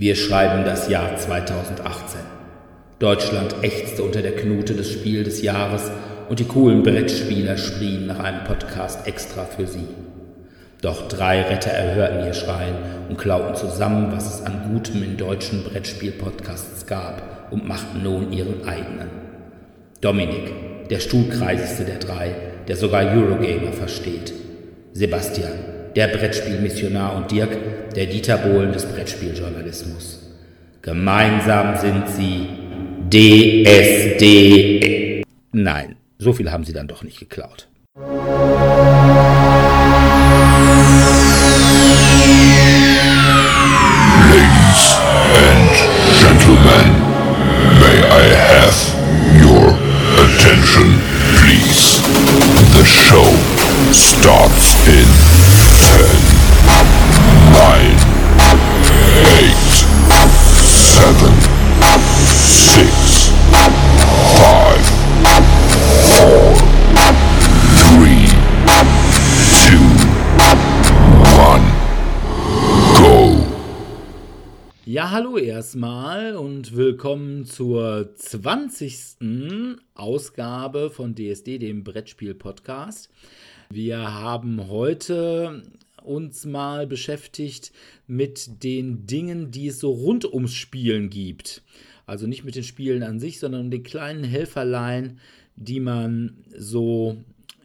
Wir schreiben das Jahr 2018. Deutschland ächzte unter der Knute des Spiel des Jahres und die coolen Brettspieler schrien nach einem Podcast extra für sie. Doch drei Retter erhörten ihr Schreien und klauten zusammen, was es an Gutem in deutschen Brettspiel-Podcasts gab und machten nun ihren eigenen. Dominik, der stuhlkreisigste der drei, der sogar Eurogamer versteht. Sebastian, der Brettspielmissionar und Dirk, der Dieter Bohlen des Brettspieljournalismus. Gemeinsam sind sie DSD. Nein, so viel haben sie dann doch nicht geklaut. Ladies and gentlemen, may I have your attention, please? The show starts in Ja, hallo erstmal und willkommen zur 20. Ausgabe von DSD, dem Brettspiel-Podcast. Wir haben heute uns mal beschäftigt mit den Dingen, die es so rund ums Spielen gibt. Also nicht mit den Spielen an sich, sondern um den kleinen Helferlein, die man so,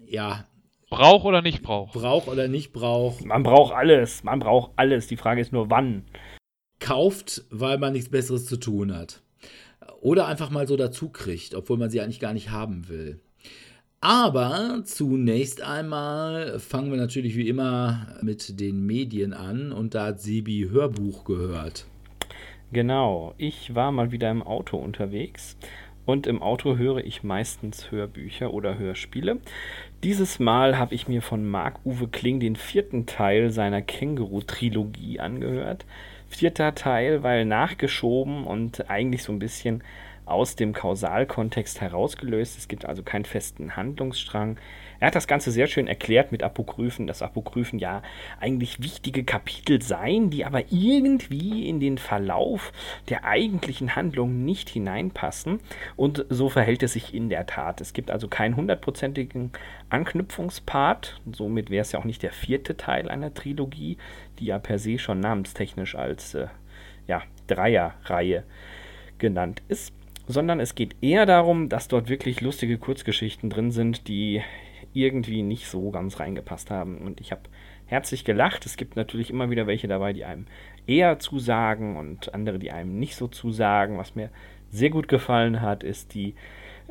ja, Braucht oder nicht braucht? braucht oder nicht braucht, Man braucht alles, man braucht alles. Die Frage ist nur, wann. kauft, weil man nichts Besseres zu tun hat. Oder einfach mal so dazu kriegt, obwohl man sie eigentlich gar nicht haben will. Aber zunächst einmal fangen wir natürlich wie immer mit den Medien an und da hat Sebi Hörbuch gehört. Genau, ich war mal wieder im Auto unterwegs und im Auto höre ich meistens Hörbücher oder Hörspiele. Dieses Mal habe ich mir von Marc-Uwe Kling den vierten Teil seiner Känguru-Trilogie angehört. Vierter Teil, weil nachgeschoben und eigentlich so ein bisschen aus dem Kausalkontext herausgelöst. Es gibt also keinen festen Handlungsstrang. Er hat das Ganze sehr schön erklärt mit Apokryphen, dass Apokryphen ja eigentlich wichtige Kapitel seien, die aber irgendwie in den Verlauf der eigentlichen Handlung nicht hineinpassen. Und so verhält es sich in der Tat. Es gibt also keinen hundertprozentigen Anknüpfungspart. Somit wäre es ja auch nicht der vierte Teil einer Trilogie, die ja per se schon namenstechnisch als äh, ja, Dreierreihe genannt ist sondern es geht eher darum, dass dort wirklich lustige Kurzgeschichten drin sind, die irgendwie nicht so ganz reingepasst haben. Und ich habe herzlich gelacht. Es gibt natürlich immer wieder welche dabei, die einem eher zusagen und andere, die einem nicht so zusagen. Was mir sehr gut gefallen hat, ist die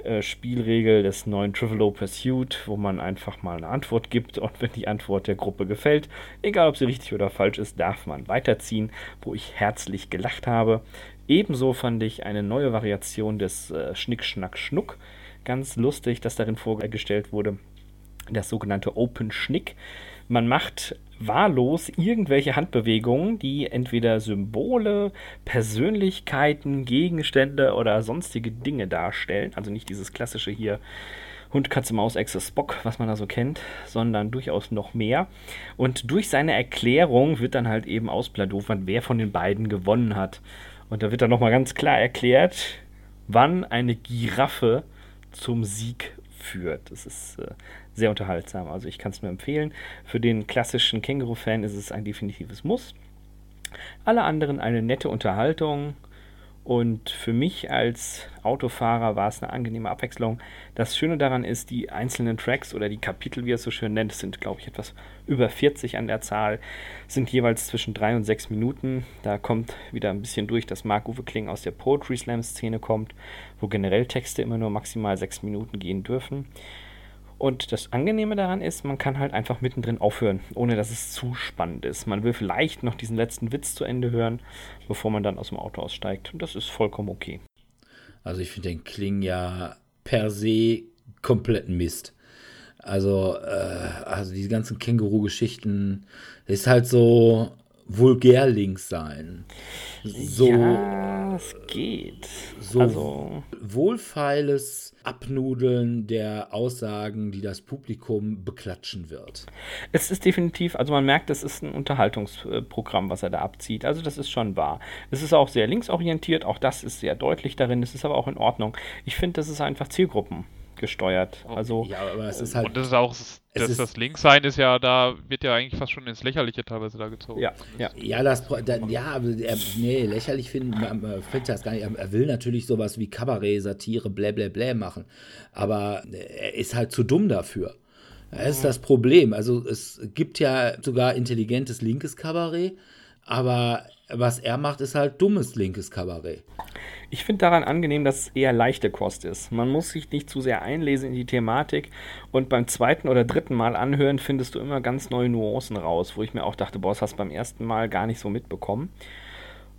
äh, Spielregel des neuen Trivelo Pursuit, wo man einfach mal eine Antwort gibt und wenn die Antwort der Gruppe gefällt, egal ob sie richtig oder falsch ist, darf man weiterziehen, wo ich herzlich gelacht habe. Ebenso fand ich eine neue Variation des äh, Schnick, Schnack, Schnuck ganz lustig, dass darin vorgestellt wurde, das sogenannte Open Schnick. Man macht wahllos irgendwelche Handbewegungen, die entweder Symbole, Persönlichkeiten, Gegenstände oder sonstige Dinge darstellen. Also nicht dieses klassische hier Hund, Katze, Maus, Echse, Spock, was man da so kennt, sondern durchaus noch mehr. Und durch seine Erklärung wird dann halt eben auspladofert, wer von den beiden gewonnen hat. Und da wird dann nochmal ganz klar erklärt, wann eine Giraffe zum Sieg führt. Das ist äh, sehr unterhaltsam. Also ich kann es nur empfehlen. Für den klassischen Känguru-Fan ist es ein definitives Muss. Alle anderen eine nette Unterhaltung. Und für mich als Autofahrer war es eine angenehme Abwechslung. Das Schöne daran ist, die einzelnen Tracks oder die Kapitel, wie er es so schön nennt, sind, glaube ich, etwas über 40 an der Zahl, sind jeweils zwischen 3 und 6 Minuten. Da kommt wieder ein bisschen durch, dass Marc-Uwe Kling aus der Poetry Slam-Szene kommt, wo generell Texte immer nur maximal 6 Minuten gehen dürfen. Und das Angenehme daran ist, man kann halt einfach mittendrin aufhören, ohne dass es zu spannend ist. Man will vielleicht noch diesen letzten Witz zu Ende hören, bevor man dann aus dem Auto aussteigt. Und das ist vollkommen okay. Also ich finde den Kling ja per se komplett Mist. Also, äh, also diese ganzen Känguru-Geschichten ist halt so vulgär links sein. So, ja, es geht. so also, wohlfeiles Abnudeln der Aussagen, die das Publikum beklatschen wird. es ist definitiv, also man merkt, es ist ein Unterhaltungsprogramm, was er da abzieht. Also das ist schon wahr. Es ist auch sehr linksorientiert, auch das ist sehr deutlich darin. Es ist aber auch in Ordnung. Ich finde, das ist einfach zielgruppengesteuert. Also Ja, aber es ist halt. Und das ist auch, das, ist- das Linkssein ist ja da, wird ja eigentlich fast schon ins Lächerliche teilweise da gezogen. ja, ja. Ja, das, da, ja, aber er, nee, lächerlich finden, findet das gar nicht. Er, er will natürlich sowas wie Kabarett, Satire, blä, blä, blä machen. Aber er ist halt zu dumm dafür. Das ist das Problem. Also es gibt ja sogar intelligentes linkes Kabarett, aber was er macht, ist halt dummes linkes Kabarett. Ich finde daran angenehm, dass es eher leichte Kost ist. Man muss sich nicht zu sehr einlesen in die Thematik und beim zweiten oder dritten Mal anhören findest du immer ganz neue Nuancen raus, wo ich mir auch dachte, boah, das hast du beim ersten Mal gar nicht so mitbekommen.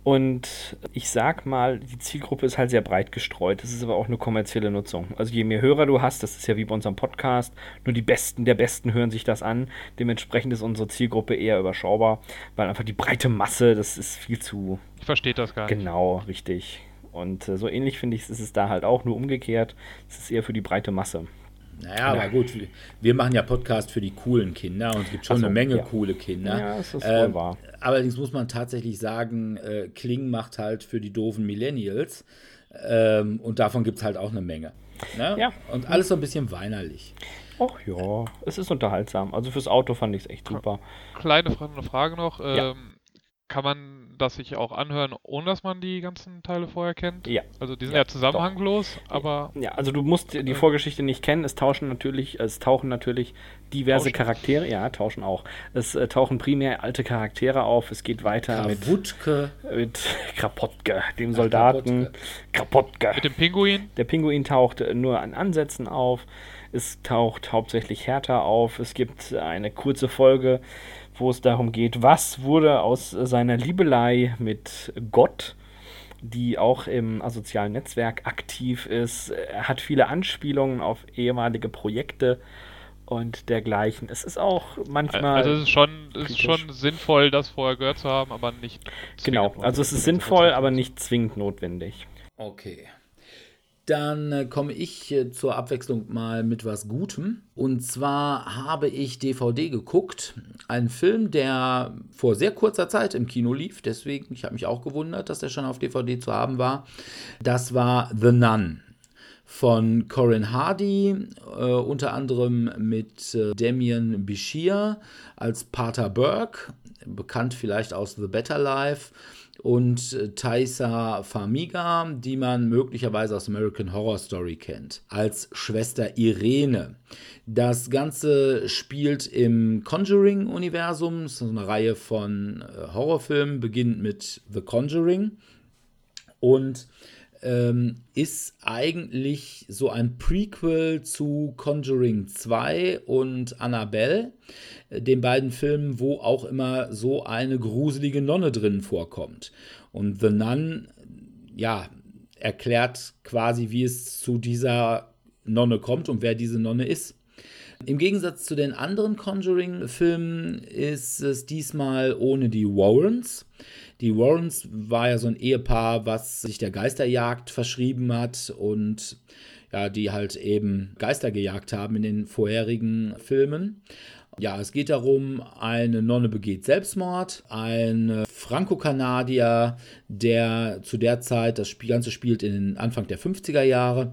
Und ich sag mal, die Zielgruppe ist halt sehr breit gestreut. Es ist aber auch eine kommerzielle Nutzung. Also je mehr Hörer du hast, das ist ja wie bei unserem Podcast, nur die Besten der Besten hören sich das an. Dementsprechend ist unsere Zielgruppe eher überschaubar, weil einfach die breite Masse, das ist viel zu Ich verstehe das gar nicht. Genau, richtig. Und äh, so ähnlich finde ich, ist es da halt auch, nur umgekehrt. Es ist eher für die breite Masse. Naja, aber gut, wir- machen ja Podcast für die coolen Kinder und es gibt schon so, eine Menge ja. coole Kinder. Ja, das ist Ähm, wohl wahr. Allerdings muss man tatsächlich sagen, äh, Kling macht halt für die doofen Millennials ähm, und davon gibt es halt auch eine Menge. Ne? Ja. Und alles so ein bisschen weinerlich. Ach ja, es ist unterhaltsam. Also fürs Auto fand ich es echt super. Kleine Fra eine Frage noch. Ähm, Ja. Kann man das sich auch anhören, ohne dass man die ganzen Teile vorher kennt? Ja. Also die sind Ja, ja, zusammenhanglos, aber Ja, also du musst die Vorgeschichte nicht kennen. Es tauschen natürlich, es tauchen natürlich diverse Tauschen. Charaktere. Ja, tauschen auch. Es äh, tauchen primär alte Charaktere auf. Es geht weiter mit, Krawutke, mit Krapotke, dem Soldaten. Krapotke. mit dem Pinguin, Der Pinguin taucht äh, nur an Ansätzen auf. Es taucht hauptsächlich Hertha auf. Es gibt eine kurze Folge, wo es darum geht, was wurde aus seiner Liebelei mit Gott, die auch im asozialen Netzwerk aktiv ist. Er hat viele Anspielungen auf ehemalige Projekte und dergleichen. Es ist auch manchmal. also es ist schon, es ist schon sinnvoll, das vorher gehört zu haben, aber nicht genau, also es ist sinnvoll, aber nicht zwingend notwendig. Okay. Dann äh, komme ich äh, zur Abwechslung mal mit was Gutem. Und zwar habe ich DVD geguckt. Ein Film, der vor sehr kurzer Zeit im Kino lief. Deswegen, ich habe mich auch gewundert, dass der schon auf DVD zu haben war. Das war The Nun von Corin Hardy, äh, unter anderem mit äh, Damien Bichir als Pater Burke, bekannt vielleicht aus The Better Life, und äh, Taisa Farmiga, die man möglicherweise aus American Horror Story kennt, als Schwester Irene. Das Ganze spielt im Conjuring-Universum, ist eine Reihe von äh, Horrorfilmen, beginnt mit The Conjuring und ähm, ist eigentlich so ein Prequel zu Conjuring 2 und Annabelle, äh, den beiden Filmen, wo auch immer so eine gruselige Nonne drin vorkommt. Und The Nun, ja, erklärt quasi, wie es zu dieser Nonne kommt und wer diese Nonne ist. Im Gegensatz zu den anderen Conjuring-Filmen ist es diesmal ohne die Warrens. Die Warrens war ja so ein Ehepaar, was sich der Geisterjagd verschrieben hat und ja, die halt eben Geister gejagt haben in den vorherigen Filmen. Ja, es geht darum, eine Nonne begeht Selbstmord, ein Franco-Kanadier, der zu der Zeit, das Ganze spielt in den Anfang der 50er Jahre,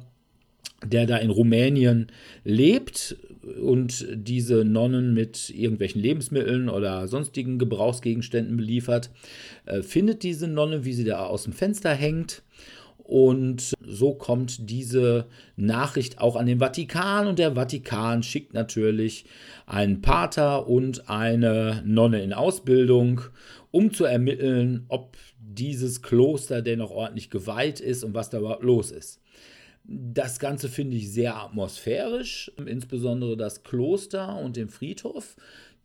der da in Rumänien lebt und diese Nonnen mit irgendwelchen Lebensmitteln oder sonstigen Gebrauchsgegenständen beliefert, äh, findet diese Nonne, wie sie da aus dem Fenster hängt. Und so kommt diese Nachricht auch an den Vatikan und der Vatikan schickt natürlich einen Pater und eine Nonne in Ausbildung, um zu ermitteln, ob dieses Kloster denn noch ordentlich geweiht ist und was da überhaupt los ist. Das Ganze finde ich sehr atmosphärisch, insbesondere das Kloster und den Friedhof.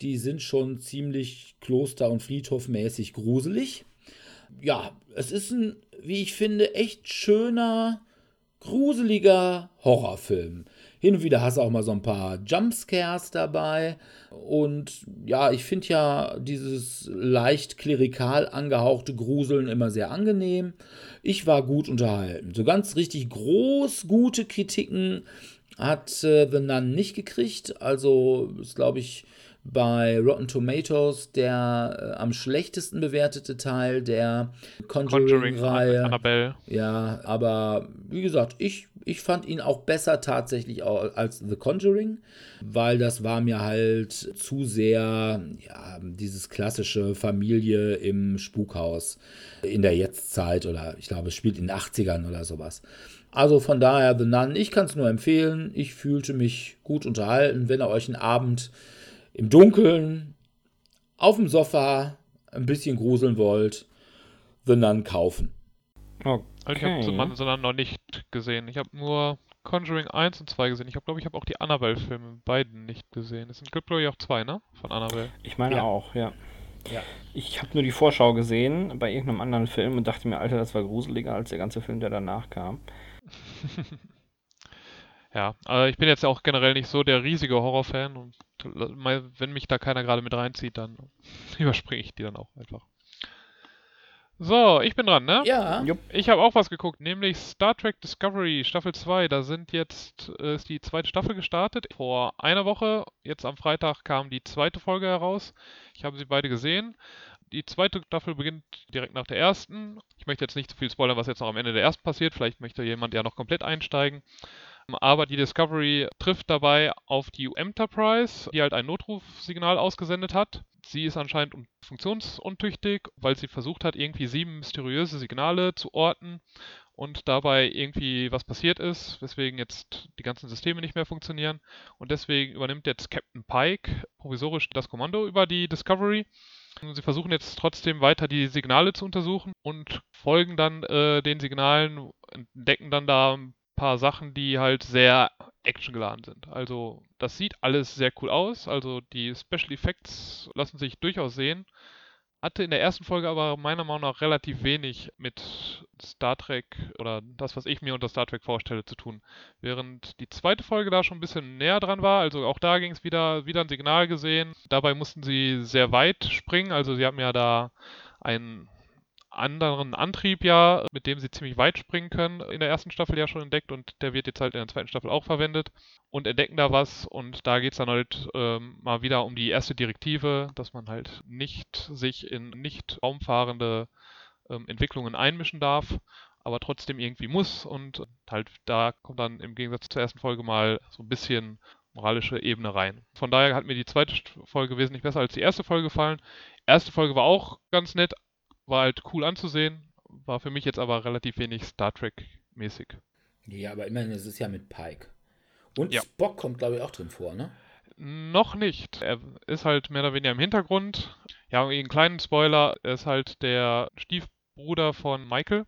Die sind schon ziemlich Kloster- und Friedhofmäßig gruselig. Ja, es ist ein, wie ich finde, echt schöner, gruseliger Horrorfilm. Hin und wieder hast du auch mal so ein paar Jumpscares dabei. Und ja, ich finde ja dieses leicht klerikal angehauchte Gruseln immer sehr angenehm. Ich war gut unterhalten. So ganz richtig groß gute Kritiken hat äh, The Nun nicht gekriegt. Also ist, glaube ich, bei Rotten Tomatoes der äh, am schlechtesten bewertete Teil der Conjuring-Reihe. Annabelle. Ja, aber wie gesagt, ich, ich fand ihn auch besser tatsächlich als The Conjuring, weil das war mir halt zu sehr, ja, dieses klassische Familie im Spukhaus in der Jetztzeit oder ich glaube, es spielt in den 80ern oder sowas. Also von daher The Nun, ich kann es nur empfehlen. Ich fühlte mich gut unterhalten. Wenn ihr euch einen Abend im Dunkeln auf dem Sofa ein bisschen gruseln wollt, The Nun kaufen. Also ich habe The Nun sondern noch nicht gesehen. Ich habe nur Conjuring 1 und 2 gesehen. Ich habe, glaube ich, habe auch die Annabelle-Filme beiden nicht gesehen. Es sind, glaube ich, auch zwei, ne? Von Annabelle. Ich meine Ja. auch, ja. Ja. Ich habe nur die Vorschau gesehen bei irgendeinem anderen Film und dachte mir, Alter, das war gruseliger als der ganze Film, der danach kam. Ja, aber ich bin jetzt auch generell nicht so der riesige Horrorfan und mal- wenn mich da keiner gerade mit reinzieht, dann überspringe ich die dann auch einfach. So, ich bin dran, ne? Ja, Jupp. Ich habe auch was geguckt, nämlich Star Trek Discovery Staffel 2. Da sind jetzt äh, ist die zweite Staffel gestartet. Vor einer Woche, jetzt am Freitag, kam die zweite Folge heraus. Ich habe sie beide gesehen. Die zweite Staffel beginnt direkt nach der ersten. Ich möchte jetzt nicht zu viel spoilern, was jetzt noch am Ende der ersten passiert. Vielleicht möchte jemand ja noch komplett einsteigen. Aber die Discovery trifft dabei auf die Enterprise, die halt ein Notrufsignal ausgesendet hat. Sie ist anscheinend un- funktionsuntüchtig, weil sie versucht hat, irgendwie sieben mysteriöse Signale zu orten und dabei irgendwie was passiert ist, weswegen jetzt die ganzen Systeme nicht mehr funktionieren. Und deswegen übernimmt jetzt Captain Pike provisorisch das Kommando über die Discovery. Sie versuchen jetzt trotzdem weiter die Signale zu untersuchen und folgen dann äh, den Signalen, entdecken dann da ein paar Sachen, die halt sehr actiongeladen sind. Also das sieht alles sehr cool aus. Also die Special Effects lassen sich durchaus sehen. Hatte in der ersten Folge aber meiner Meinung nach relativ wenig mit Star Trek oder das, was ich mir unter Star Trek vorstelle, zu tun. Während die zweite Folge da schon ein bisschen näher dran war, also auch da ging es wieder, wieder ein Signal gesehen. Dabei mussten sie sehr weit springen, also sie haben ja da einen anderen Antrieb ja, mit dem sie ziemlich weit springen können, in der ersten Staffel ja schon entdeckt und der wird jetzt halt in der zweiten Staffel auch verwendet und entdecken da was und da geht es dann halt ähm, mal wieder um die erste Direktive, dass man halt nicht sich in nicht raumfahrende ähm, Entwicklungen einmischen darf, aber trotzdem irgendwie muss und halt da kommt dann im Gegensatz zur ersten Folge mal so ein bisschen moralische Ebene rein. Von daher hat mir die zweite Folge wesentlich besser als die erste Folge gefallen. Erste Folge war auch ganz nett, war halt cool anzusehen, war für mich jetzt aber relativ wenig Star Trek-mäßig. Ja, aber immerhin, es ist ja mit Pike. Und Ja. Spock kommt, glaube ich, auch drin vor, ne? Noch nicht. Er ist halt mehr oder weniger im Hintergrund. Ja, und einen kleinen Spoiler, er ist halt der Stiefbruder von Michael,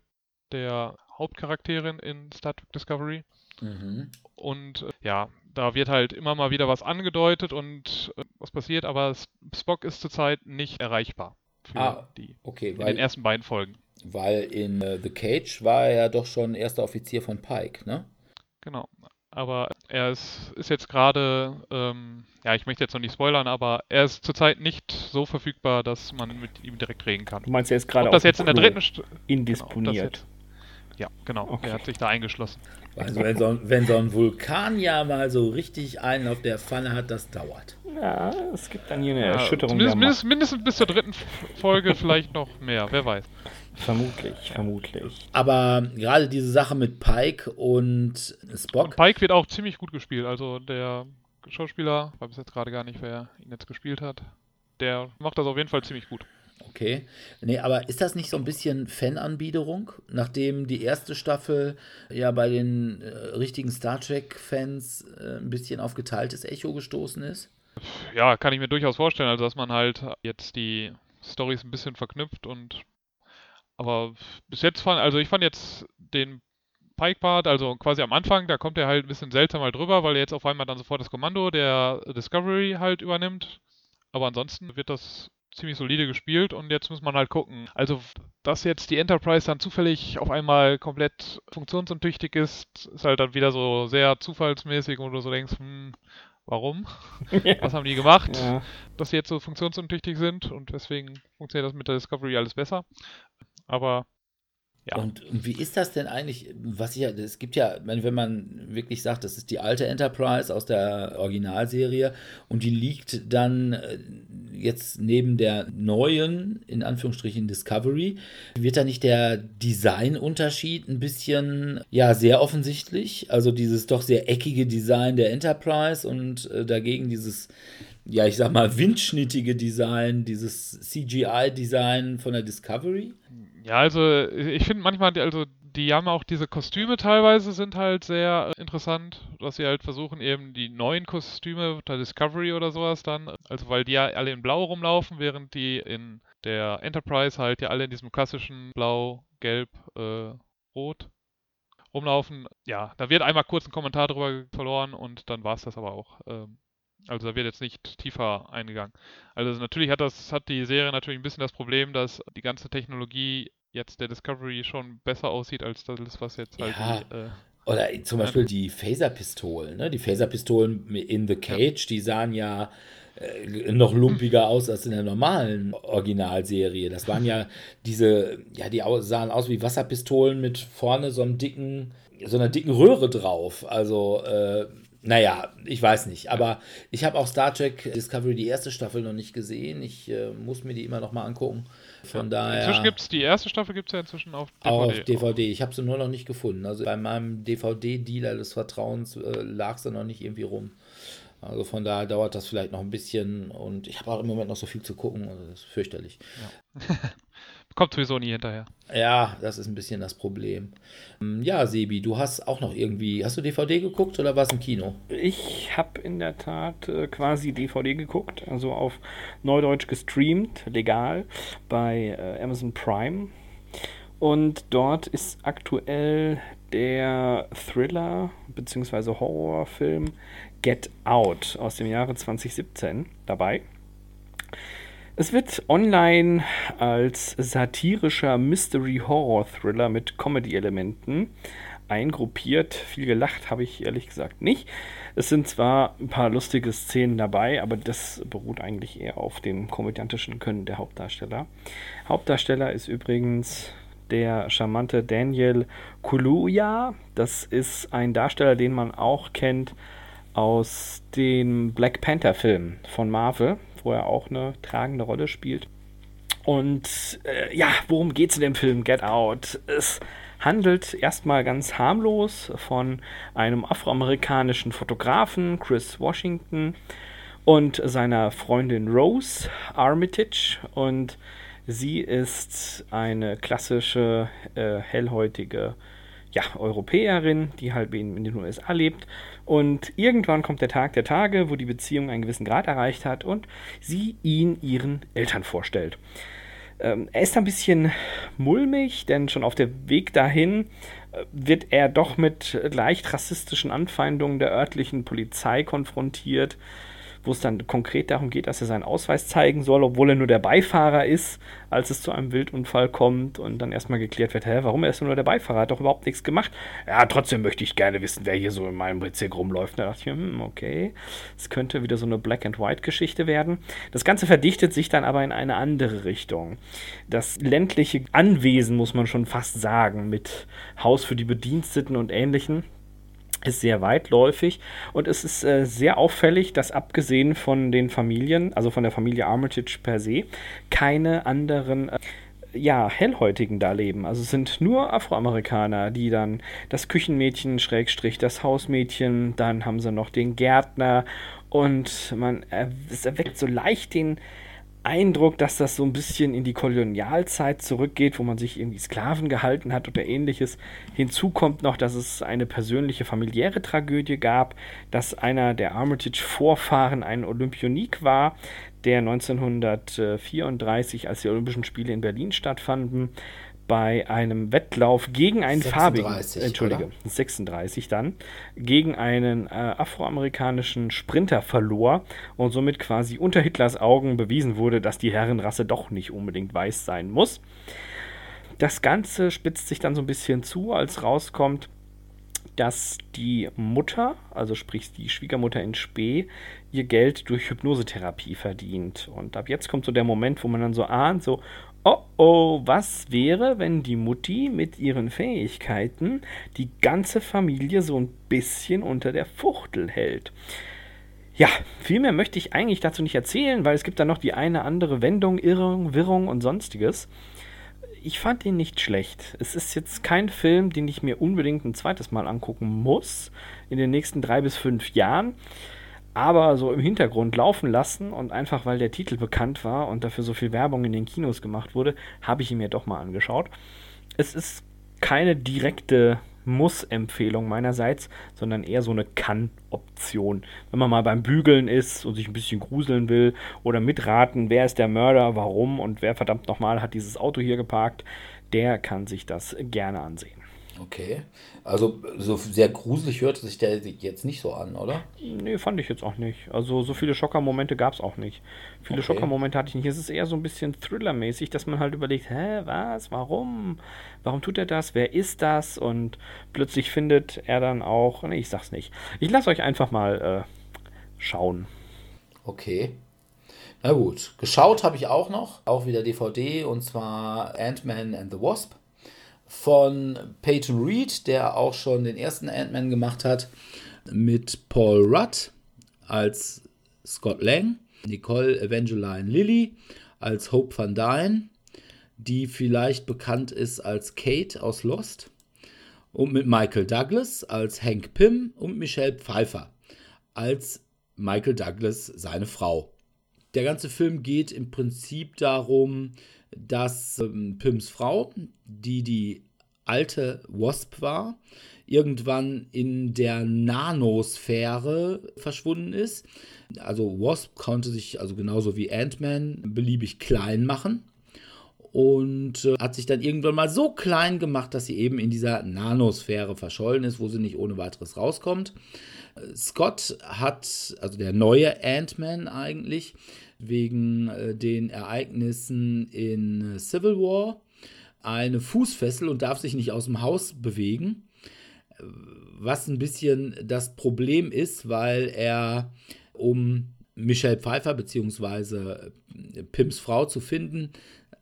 der Hauptcharakterin in Star Trek Discovery. Mhm. Und äh, ja, da wird halt immer mal wieder was angedeutet und äh, was passiert, aber Spock ist zurzeit nicht erreichbar für Ah, die Okay, in den weil, ersten beiden Folgen. weil in äh, The Cage war er ja doch schon erster Offizier von Pike, ne? Genau. Aber er ist, ist jetzt gerade, ähm, ja, ich möchte jetzt noch nicht spoilern, aber er ist zurzeit nicht so verfügbar, dass man mit ihm direkt reden kann. Du meinst, er ist gerade das auf dem jetzt in der dritten St genau, das indisponiert. jetzt, Ja, genau. Okay. Er hat sich da eingeschlossen. Also wenn so, ein- wenn so ein Vulkan ja mal so richtig einen auf der Pfanne hat, das dauert. Ja, es gibt dann hier eine Ja, Erschütterung Macht. mindestens, mindestens bis zur dritten Folge vielleicht noch mehr, wer weiß. Vermutlich, vermutlich. Aber gerade diese Sache mit Pike und Spock, Und Pike wird auch ziemlich gut gespielt. Also der Schauspieler, ich weiß jetzt gerade gar nicht, wer ihn jetzt gespielt hat, der macht das auf jeden Fall ziemlich gut. Okay. Nee, aber ist das nicht so ein bisschen Fananbiederung? Nachdem die erste Staffel ja bei den äh, richtigen Star Trek-Fans äh, ein bisschen auf geteiltes Echo gestoßen ist? Ja, kann ich mir durchaus vorstellen, also dass man halt jetzt die Stories ein bisschen verknüpft und aber bis jetzt fand, also ich fand jetzt den Pike-Part, also quasi am Anfang, da kommt er halt ein bisschen seltsam mal drüber, weil er jetzt auf einmal dann sofort das Kommando der Discovery halt übernimmt. Aber ansonsten wird das ziemlich solide gespielt und jetzt muss man halt gucken. Also, dass jetzt die Enterprise dann zufällig auf einmal komplett funktionsuntüchtig ist, ist halt dann wieder so sehr zufallsmäßig, wo du so denkst, hm, warum? Was haben die gemacht, ja. dass sie jetzt so funktionsuntüchtig sind und deswegen funktioniert das mit der Discovery alles besser. Aber ja. Und, wie ist das denn eigentlich? Was ich, es gibt ja, wenn man wirklich sagt, das ist die alte Enterprise aus der Originalserie und die liegt dann äh, jetzt neben der neuen, in Anführungsstrichen Discovery, wird da nicht der Designunterschied ein bisschen, ja, sehr offensichtlich? Also dieses doch sehr eckige Design der Enterprise und äh, dagegen dieses ja, ich sag mal, windschnittige Design, dieses CGI-Design von der Discovery? Ja, also ich finde manchmal, also die haben auch diese Kostüme teilweise sind halt sehr interessant, dass sie halt versuchen eben die neuen Kostüme der Discovery oder sowas dann, also weil die ja alle in Blau rumlaufen, während die in der Enterprise halt ja alle in diesem klassischen Blau, Gelb, äh, Rot rumlaufen. Ja, da wird einmal kurz ein Kommentar drüber verloren und dann war es das aber auch. Ähm, also da wird jetzt nicht tiefer eingegangen. Also natürlich hat das, hat die Serie natürlich ein bisschen das Problem, dass die ganze Technologie jetzt der Discovery schon besser aussieht als das, was jetzt halt ja. die, äh, oder zum Beispiel die Phaser-Pistolen, ne? Die Phaser-Pistolen in The Cage, die sahen ja äh, noch lumpiger aus als in der normalen Originalserie. Das waren ja diese, ja, die sahen aus wie Wasserpistolen mit vorne so einem dicken, so einer dicken Röhre drauf. Also äh, naja, ich weiß nicht. Aber ich habe auch Star Trek Discovery die erste Staffel noch nicht gesehen. Ich äh, muss mir die immer noch mal angucken. Von daher. Inzwischen gibt es die erste Staffel gibt es ja inzwischen auf DVD. Auch auf DVD. Ich habe sie nur noch nicht gefunden. Also bei meinem DVD-Dealer des Vertrauens äh, lag sie noch nicht irgendwie rum. Also von daher dauert das vielleicht noch ein bisschen und ich habe auch im Moment noch so viel zu gucken. Also das ist fürchterlich. Ja. Kommt sowieso nie hinterher. Ja, das ist ein bisschen das Problem. Ähm, ja, Sebi, du hast auch noch irgendwie, hast du DVD geguckt oder war es im Kino? Ich habe in der Tat äh, quasi DVD geguckt, also auf Neudeutsch gestreamt, legal, bei äh, Amazon Prime. Und dort ist aktuell der Thriller bzw. Horrorfilm Get Out aus dem Jahre 2017 dabei. Es wird online als satirischer Mystery-Horror-Thriller mit Comedy-Elementen eingruppiert. Viel gelacht habe ich ehrlich gesagt nicht. Es sind zwar ein paar lustige Szenen dabei, aber das beruht eigentlich eher auf dem komödiantischen Können der Hauptdarsteller. Hauptdarsteller ist übrigens der charmante Daniel Kuluya. Das ist ein Darsteller, den man auch kennt aus dem Black Panther-Film von Marvel wo er auch eine tragende Rolle spielt. Und äh, ja, worum geht es in dem Film Get Out? Es handelt erstmal ganz harmlos von einem afroamerikanischen Fotografen, Chris Washington, und seiner Freundin Rose Armitage. Und sie ist eine klassische, äh, hellhäutige ja, Europäerin, die halt in den USA lebt. Und irgendwann kommt der Tag der Tage, wo die Beziehung einen gewissen Grad erreicht hat und sie ihn ihren Eltern vorstellt. Ähm, er ist ein bisschen mulmig, denn schon auf dem Weg dahin äh, wird er doch mit leicht rassistischen Anfeindungen der örtlichen Polizei konfrontiert wo es dann konkret darum geht, dass er seinen Ausweis zeigen soll, obwohl er nur der Beifahrer ist, als es zu einem Wildunfall kommt und dann erstmal geklärt wird, hä, warum er ist nur der Beifahrer, hat doch überhaupt nichts gemacht. Ja, trotzdem möchte ich gerne wissen, wer hier so in meinem Bezirk rumläuft. Da dachte ich, hm, okay, es könnte wieder so eine Black-and-White-Geschichte werden. Das Ganze verdichtet sich dann aber in eine andere Richtung. Das ländliche Anwesen, muss man schon fast sagen, mit Haus für die Bediensteten und ähnlichen ist sehr weitläufig und es ist äh, sehr auffällig, dass abgesehen von den Familien, also von der Familie Armitage per se, keine anderen äh, ja, Hellhäutigen da leben. Also es sind nur Afroamerikaner, die dann das Küchenmädchen, Schrägstrich, das Hausmädchen, dann haben sie noch den Gärtner und man, äh, es erweckt so leicht den Eindruck, dass das so ein bisschen in die Kolonialzeit zurückgeht, wo man sich irgendwie Sklaven gehalten hat oder ähnliches. Hinzu kommt noch, dass es eine persönliche familiäre Tragödie gab, dass einer der Armitage-Vorfahren ein Olympionik war, der 1934, als die Olympischen Spiele in Berlin stattfanden, bei einem Wettlauf gegen einen 36, farbigen, Entschuldige, oder? 36 dann, gegen einen äh, afroamerikanischen Sprinter verlor und somit quasi unter Hitlers Augen bewiesen wurde, dass die Herrenrasse doch nicht unbedingt weiß sein muss. Das Ganze spitzt sich dann so ein bisschen zu, als rauskommt, dass die Mutter, also sprich die Schwiegermutter in Spee, ihr Geld durch Hypnosetherapie verdient. Und ab jetzt kommt so der Moment, wo man dann so ahnt, so, oh oh, was wäre, wenn die Mutti mit ihren Fähigkeiten die ganze Familie so ein bisschen unter der Fuchtel hält? Ja, viel mehr möchte ich eigentlich dazu nicht erzählen, weil es gibt da noch die eine andere Wendung, Irrung, Wirrung und sonstiges. Ich fand ihn nicht schlecht. Es ist jetzt kein Film, den ich mir unbedingt ein zweites Mal angucken muss in den nächsten drei bis fünf Jahren aber so im Hintergrund laufen lassen und einfach weil der Titel bekannt war und dafür so viel Werbung in den Kinos gemacht wurde, habe ich ihn mir doch mal angeschaut. Es ist keine direkte Muss-Empfehlung meinerseits, sondern eher so eine Kann-Option. Wenn man mal beim Bügeln ist und sich ein bisschen gruseln will oder mitraten, wer ist der Mörder, warum und wer verdammt nochmal hat dieses Auto hier geparkt, der kann sich das gerne ansehen. Okay. Also so sehr gruselig hört sich der jetzt nicht so an, oder? Nee, fand ich jetzt auch nicht. Also so viele Schockermomente gab es auch nicht. Viele Okay. Schockermomente hatte ich nicht. Es ist eher so ein bisschen Thriller-mäßig, dass man halt überlegt, hä, was, warum? Warum tut er das? Wer ist das? Und plötzlich findet er dann auch, nee, ich sag's nicht. Ich lasse euch einfach mal äh, schauen. Okay. Na gut. Geschaut habe ich auch noch. Auch wieder DVD und zwar Ant-Man and the Wasp. Von Peyton Reed, der auch schon den ersten Ant-Man gemacht hat. Mit Paul Rudd als Scott Lang. Nicole Evangeline Lilly als Hope Van Dyne. Die vielleicht bekannt ist als Kate aus Lost. Und mit Michael Douglas als Hank Pym und Michelle Pfeiffer als Michael Douglas seine Frau. Der ganze Film geht im Prinzip darum, dass ähm, Pims Frau, die die alte Wasp war, irgendwann in der Nanosphäre verschwunden ist. Also Wasp konnte sich also genauso wie Ant-Man beliebig klein machen und äh, hat sich dann irgendwann mal so klein gemacht, dass sie eben in dieser Nanosphäre verschollen ist, wo sie nicht ohne weiteres rauskommt. Äh, Scott hat, also der neue Ant-Man eigentlich, wegen äh, den Ereignissen in äh, Civil War eine Fußfessel und darf sich nicht aus dem Haus bewegen. Äh, Was ein bisschen das Problem ist, weil er, um Michelle Pfeiffer bzw. Pims Frau zu finden,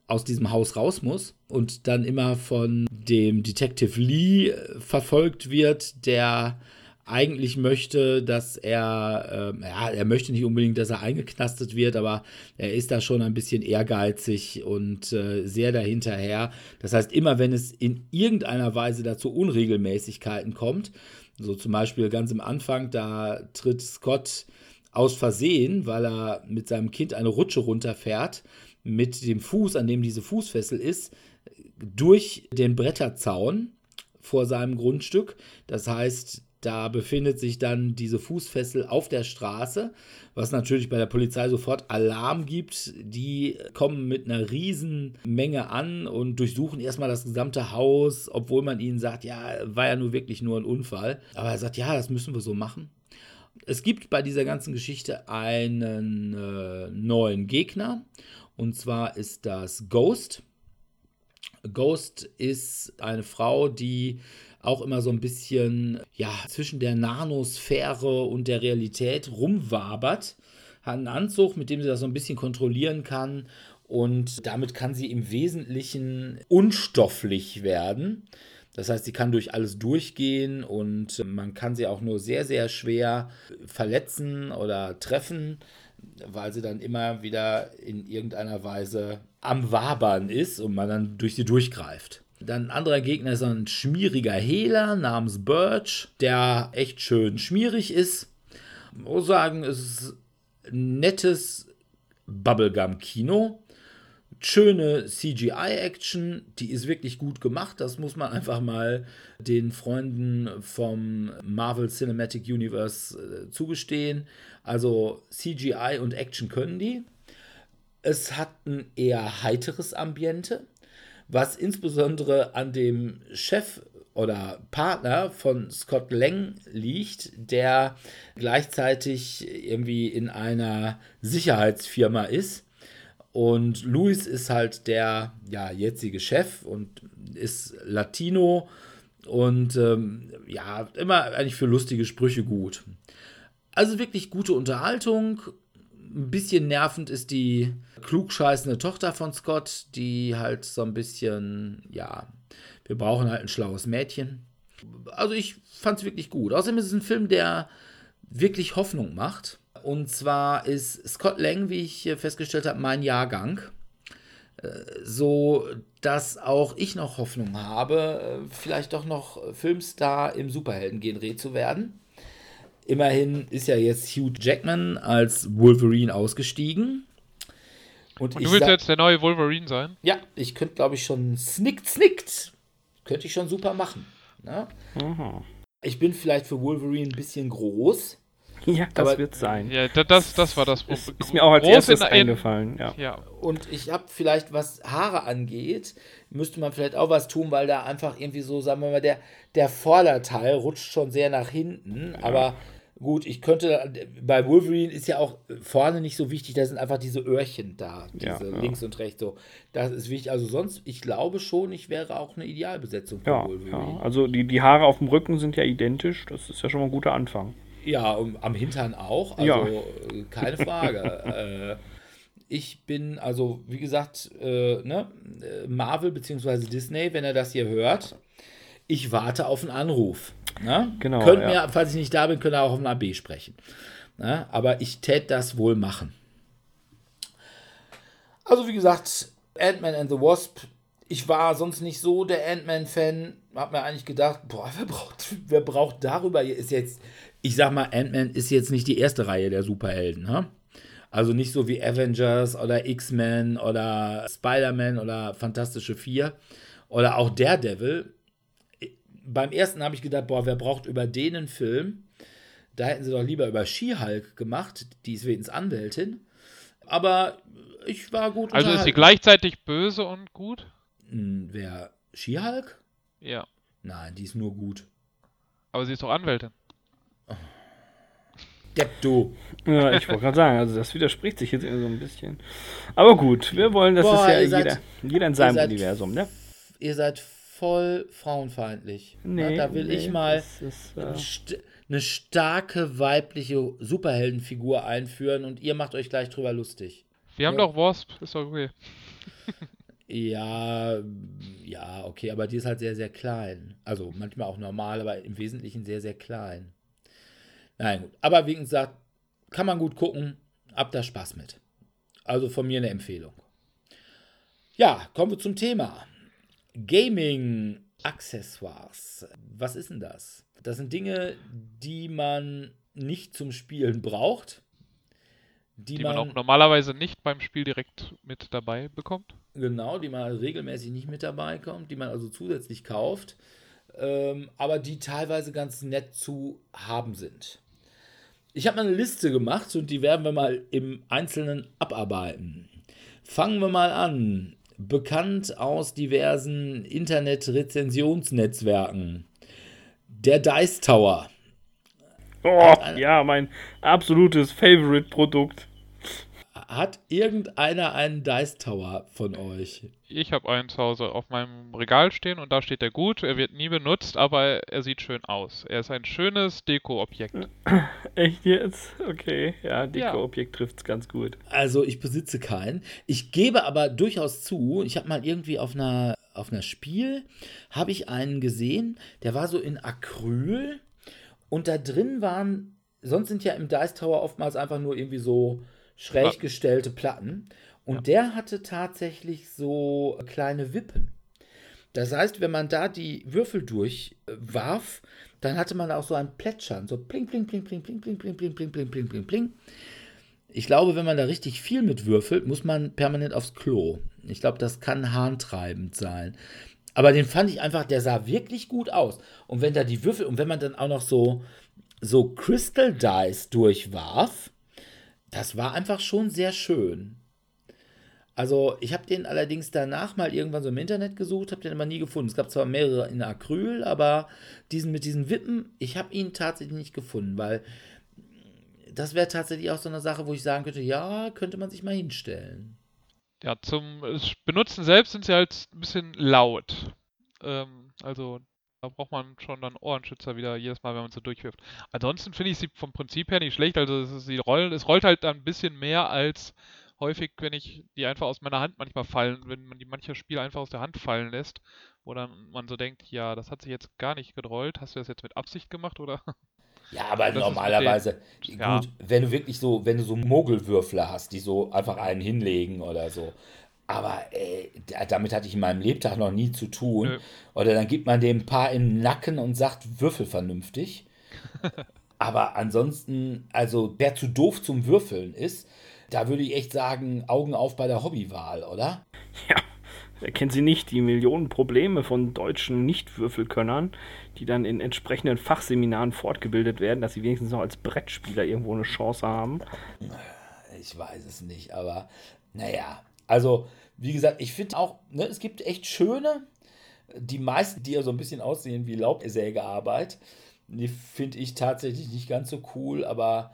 aus diesem Haus raus muss und dann immer von dem Detective Lee verfolgt wird, der eigentlich möchte, dass er, ähm, ja, er möchte nicht unbedingt, dass er eingeknastet wird, aber er ist da schon ein bisschen ehrgeizig und äh, sehr dahinterher. Das heißt, immer wenn es in irgendeiner Weise dazu Unregelmäßigkeiten kommt, so zum Beispiel ganz am Anfang, da tritt Scott aus Versehen, weil er mit seinem Kind eine Rutsche runterfährt, mit dem Fuß, an dem diese Fußfessel ist, durch den Bretterzaun vor seinem Grundstück. Das heißt, da befindet sich dann diese Fußfessel auf der Straße, was natürlich bei der Polizei sofort Alarm gibt. Die kommen mit einer Menge an und durchsuchen erstmal das gesamte Haus, obwohl man ihnen sagt, ja, war ja nur wirklich nur ein Unfall. Aber er sagt, ja, das müssen wir so machen. Es gibt bei dieser ganzen Geschichte einen äh, neuen Gegner und zwar ist das Ghost. Ghost ist eine Frau, die auch immer so ein bisschen ja, zwischen der Nanosphäre und der Realität rumwabert. Hat einen Anzug, mit dem sie das so ein bisschen kontrollieren kann. Und damit kann sie im Wesentlichen unstofflich werden. Das heißt, sie kann durch alles durchgehen und man kann sie auch nur sehr, sehr schwer verletzen oder treffen, weil sie dann immer wieder in irgendeiner Weise am Wabern ist und man dann durch sie durchgreift. Dann ein anderer Gegner ist ein schmieriger Hehler namens Birch, der echt schön schmierig ist. Ich muss sagen, es ist ein nettes Bubblegum-Kino. Schöne CGI-Action, die ist wirklich gut gemacht. Das muss man einfach mal den Freunden vom Marvel Cinematic Universe äh, zugestehen. Also CGI und Action können die. Es hat ein eher heiteres Ambiente. Was insbesondere an dem Chef oder Partner von Scott Lang liegt, der gleichzeitig irgendwie in einer Sicherheitsfirma ist. Und Luis ist halt der ja, jetzige Chef und ist Latino und ähm, ja, immer eigentlich für lustige Sprüche gut. Also wirklich gute Unterhaltung. Ein bisschen nervend ist die klugscheißende Tochter von Scott, die halt so ein bisschen, ja, wir brauchen halt ein schlaues Mädchen. Also ich fand es wirklich gut. Außerdem ist es ein Film, der wirklich Hoffnung macht. Und zwar ist Scott Lang, wie ich festgestellt habe, mein Jahrgang. Äh, so dass auch ich noch Hoffnung habe, äh, vielleicht doch noch Filmstar im Superhelden-Genre zu werden. Immerhin ist ja jetzt Hugh Jackman als Wolverine ausgestiegen. Und, Und du willst jetzt der neue Wolverine sein? Ja, ich könnte, glaube ich, schon snickt, snickt. Könnte ich schon super machen. Ne? Mhm. Ich bin vielleicht für Wolverine ein bisschen groß. Ja, das wird sein. Ja, das, das war das Problem. Ist, ist mir auch als Groß erstes in, eingefallen. Ja. ja. Und ich habe vielleicht, was Haare angeht, müsste man vielleicht auch was tun, weil da einfach irgendwie so, sagen wir mal, der, der Vorderteil rutscht schon sehr nach hinten. Ja. Aber gut, ich könnte, bei Wolverine ist ja auch vorne nicht so wichtig, da sind einfach diese Öhrchen da, diese ja, links und rechts so. Das ist wichtig. Also sonst, ich glaube schon, ich wäre auch eine Idealbesetzung für Wolverine. Ja, also die, die Haare auf dem Rücken sind ja identisch, das ist ja schon mal ein guter Anfang. Ja, am Hintern auch, also ja. Äh, keine Frage. äh, ich bin, also wie gesagt, äh, ne, äh, Marvel bzw. Disney, wenn er das hier hört, ich warte auf einen Anruf. Ne? Genau. Könnt ja. mir, falls ich nicht da bin, könnt ihr auch auf ein AB sprechen. Ne? Aber ich täte das wohl machen. Also wie gesagt, Ant-Man and the Wasp. Ich war sonst nicht so der Ant-Man-Fan. Hab mir eigentlich gedacht, boah, wer braucht, wer braucht darüber? Ist jetzt ich sag mal, Ant-Man ist jetzt nicht die erste Reihe der Superhelden. Ne? Also nicht so wie Avengers oder X-Men oder Spider-Man oder Fantastische Vier oder auch Daredevil. Beim ersten habe ich gedacht, boah, wer braucht über den einen Film? Da hätten sie doch lieber über She-Hulk gemacht, die ist wenigstens Anwältin. Aber ich war gut Also ist sie gleichzeitig böse und gut? Hm, wer? She-Hulk? Ja. Nein, die ist nur gut. Aber sie ist doch Anwältin. Depp, du. Ja, ich wollte gerade sagen, also das widerspricht sich jetzt so ein bisschen. Aber gut, wir wollen, das Boah, ist ja jeder, seid, jeder in seinem seid, Universum, ne? Ihr seid voll frauenfeindlich. Nee, Na, da will nee, ich mal ist, äh... st eine starke weibliche Superheldenfigur einführen und ihr macht euch gleich drüber lustig. Wir haben ja. doch Wasp, ist doch okay. ja, ja, okay, aber die ist halt sehr, sehr klein. Also manchmal auch normal, aber im Wesentlichen sehr, sehr klein. Nein, gut. Aber wie gesagt, kann man gut gucken. Habt da Spaß mit. Also von mir eine Empfehlung. Ja, kommen wir zum Thema. Gaming Accessoires. Was ist denn das? Das sind Dinge, die man nicht zum Spielen braucht. Die, die man, man, auch normalerweise nicht beim Spiel direkt mit dabei bekommt. Genau, die man regelmäßig nicht mit dabei kommt, die man also zusätzlich kauft, ähm, aber die teilweise ganz nett zu haben sind. Ich habe mal eine Liste gemacht und die werden wir mal im Einzelnen abarbeiten. Fangen wir mal an. Bekannt aus diversen Internet-Rezensionsnetzwerken. Der Dice Tower. Oh, ja, mein absolutes Favorite-Produkt. Hat irgendeiner einen Dice Tower von euch? Ich habe einen zu Hause auf meinem Regal stehen und da steht er gut. Er wird nie benutzt, aber er sieht schön aus. Er ist ein schönes Deko-Objekt. Echt jetzt? Okay, ja, Deko-Objekt ja. trifft es ganz gut. Also ich besitze keinen. Ich gebe aber durchaus zu, ich habe mal irgendwie auf einer, auf einer Spiel, habe ich einen gesehen, der war so in Acryl und da drin waren, sonst sind ja im Dice Tower oftmals einfach nur irgendwie so schräg gestellte Platten. Und ja. der hatte tatsächlich so kleine Wippen. Das heißt, wenn man da die Würfel durchwarf, dann hatte man auch so ein Plätschern, so pling, pling, pling, pling, pling, pling, pling, pling, pling, pling, pling, pling, pling. Ich glaube, wenn man da richtig viel mit würfelt, muss man permanent aufs Klo. Ich glaube, das kann harntreibend sein. Aber den fand ich einfach, der sah wirklich gut aus. Und wenn da die Würfel, und wenn man dann auch noch so, so Crystal Dice durchwarf, das war einfach schon sehr schön. Also ich habe den allerdings danach mal irgendwann so im Internet gesucht, habe den aber nie gefunden. Es gab zwar mehrere in Acryl, aber diesen mit diesen Wippen, ich habe ihn tatsächlich nicht gefunden, weil das wäre tatsächlich auch so eine Sache, wo ich sagen könnte, ja, könnte man sich mal hinstellen. Ja, zum Benutzen selbst sind sie halt ein bisschen laut. Ähm, also da braucht man schon dann Ohrenschützer wieder jedes Mal, wenn man so durchwirft. Ansonsten finde ich sie vom Prinzip her nicht schlecht. Also es, ist, die rollen, es rollt halt dann ein bisschen mehr als häufig, wenn ich die einfach aus meiner Hand manchmal fallen, wenn man die manche Spiele einfach aus der Hand fallen lässt, wo dann man so denkt, ja, das hat sich jetzt gar nicht gerollt. Hast du das jetzt mit Absicht gemacht oder? Ja, aber normalerweise, den, gut, ja. wenn du wirklich so, wenn du so Mogelwürfler hast, die so einfach einen hinlegen oder so. Aber ey, damit hatte ich in meinem Lebtag noch nie zu tun. Nö. Oder dann gibt man dem ein paar im Nacken und sagt, würfel vernünftig. aber ansonsten, also wer zu doof zum Würfeln ist, da würde ich echt sagen, Augen auf bei der Hobbywahl, oder? Ja, Erkennen Sie nicht die Millionen Probleme von deutschen Nichtwürfelkönnern, die dann in entsprechenden Fachseminaren fortgebildet werden, dass sie wenigstens noch als Brettspieler irgendwo eine Chance haben? Ich weiß es nicht, aber naja. Also, wie gesagt, ich finde auch, ne, es gibt echt schöne, die meisten, die ja so ein bisschen aussehen wie Laubsägearbeit, die finde ich tatsächlich nicht ganz so cool, aber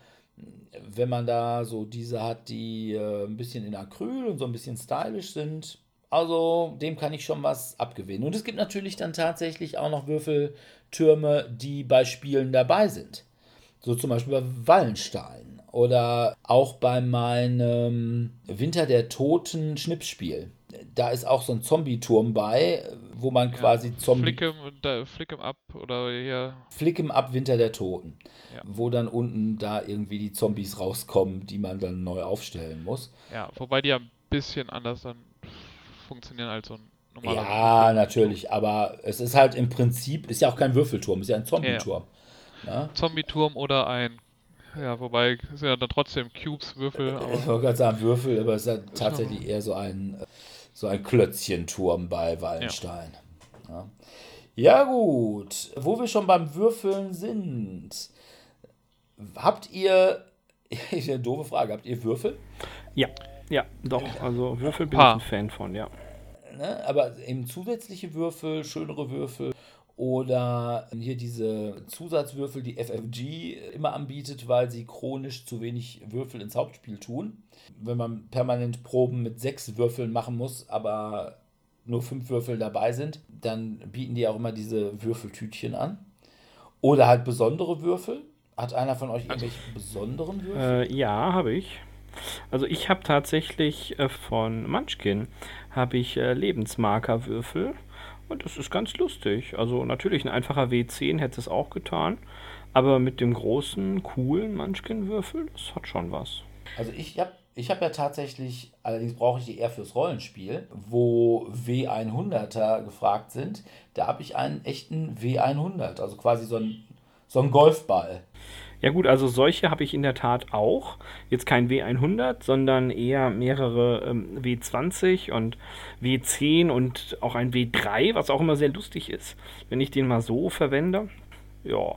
wenn man da so diese hat, die äh, ein bisschen in Acryl und so ein bisschen stylisch sind, also dem kann ich schon was abgewinnen. Und es gibt natürlich dann tatsächlich auch noch Würfeltürme, die bei Spielen dabei sind. So zum Beispiel bei Wallenstein oder auch bei meinem Winter der Toten Schnippspiel. Da ist auch so ein Zombie-Turm bei, wo man ja, quasi Zombie. Flick'em, Flick'em Up oder hier. Flick'em Up Winter der Toten. Ja. Wo dann unten da irgendwie die Zombies rauskommen, die man dann neu aufstellen muss. Ja, wobei die ja ein bisschen anders dann funktionieren als so ein normaler Ja, Würfel. natürlich, aber es ist halt im Prinzip, ist ja auch kein Würfelturm, ist ja ein Zombie-Turm. Ja, ja. Zombie-Turm oder ein, ja, wobei es sind ja dann trotzdem Cubes, Würfel. ich wollte gerade sagen Würfel, aber es ist ja tatsächlich eher so ein, so ein Klötzchenturm bei Wallenstein. Ja. ja, gut, wo wir schon beim Würfeln sind, habt ihr, eine doofe Frage, habt ihr Würfel? Ja. Ja, doch. Also Würfel bin ha. ich ein Fan von, ja. Ne? Aber eben zusätzliche Würfel, schönere Würfel oder hier diese Zusatzwürfel, die FFG immer anbietet, weil sie chronisch zu wenig Würfel ins Hauptspiel tun. Wenn man permanent Proben mit sechs Würfeln machen muss, aber nur fünf Würfel dabei sind, dann bieten die auch immer diese Würfeltütchen an. Oder halt besondere Würfel. Hat einer von euch irgendwelche besonderen Würfel? Äh, ja, habe ich. Also ich habe tatsächlich äh, von Munchkin habe ich äh, Lebensmarkerwürfel und das ist ganz lustig. Also natürlich ein einfacher W10 hätte es auch getan, aber mit dem großen, coolen Munchkin-Würfel, das hat schon was. Also ich habe ich hab ja tatsächlich, allerdings brauche ich die eher fürs Rollenspiel, wo W100er gefragt sind. Da habe ich einen echten W100, also quasi so ein, so ein Golfball. Ja gut, also solche habe ich in der Tat auch. Jetzt kein W100, sondern eher mehrere ähm, W20 und W10 und auch ein W3, was auch immer sehr lustig ist, wenn ich den mal so verwende. Ja.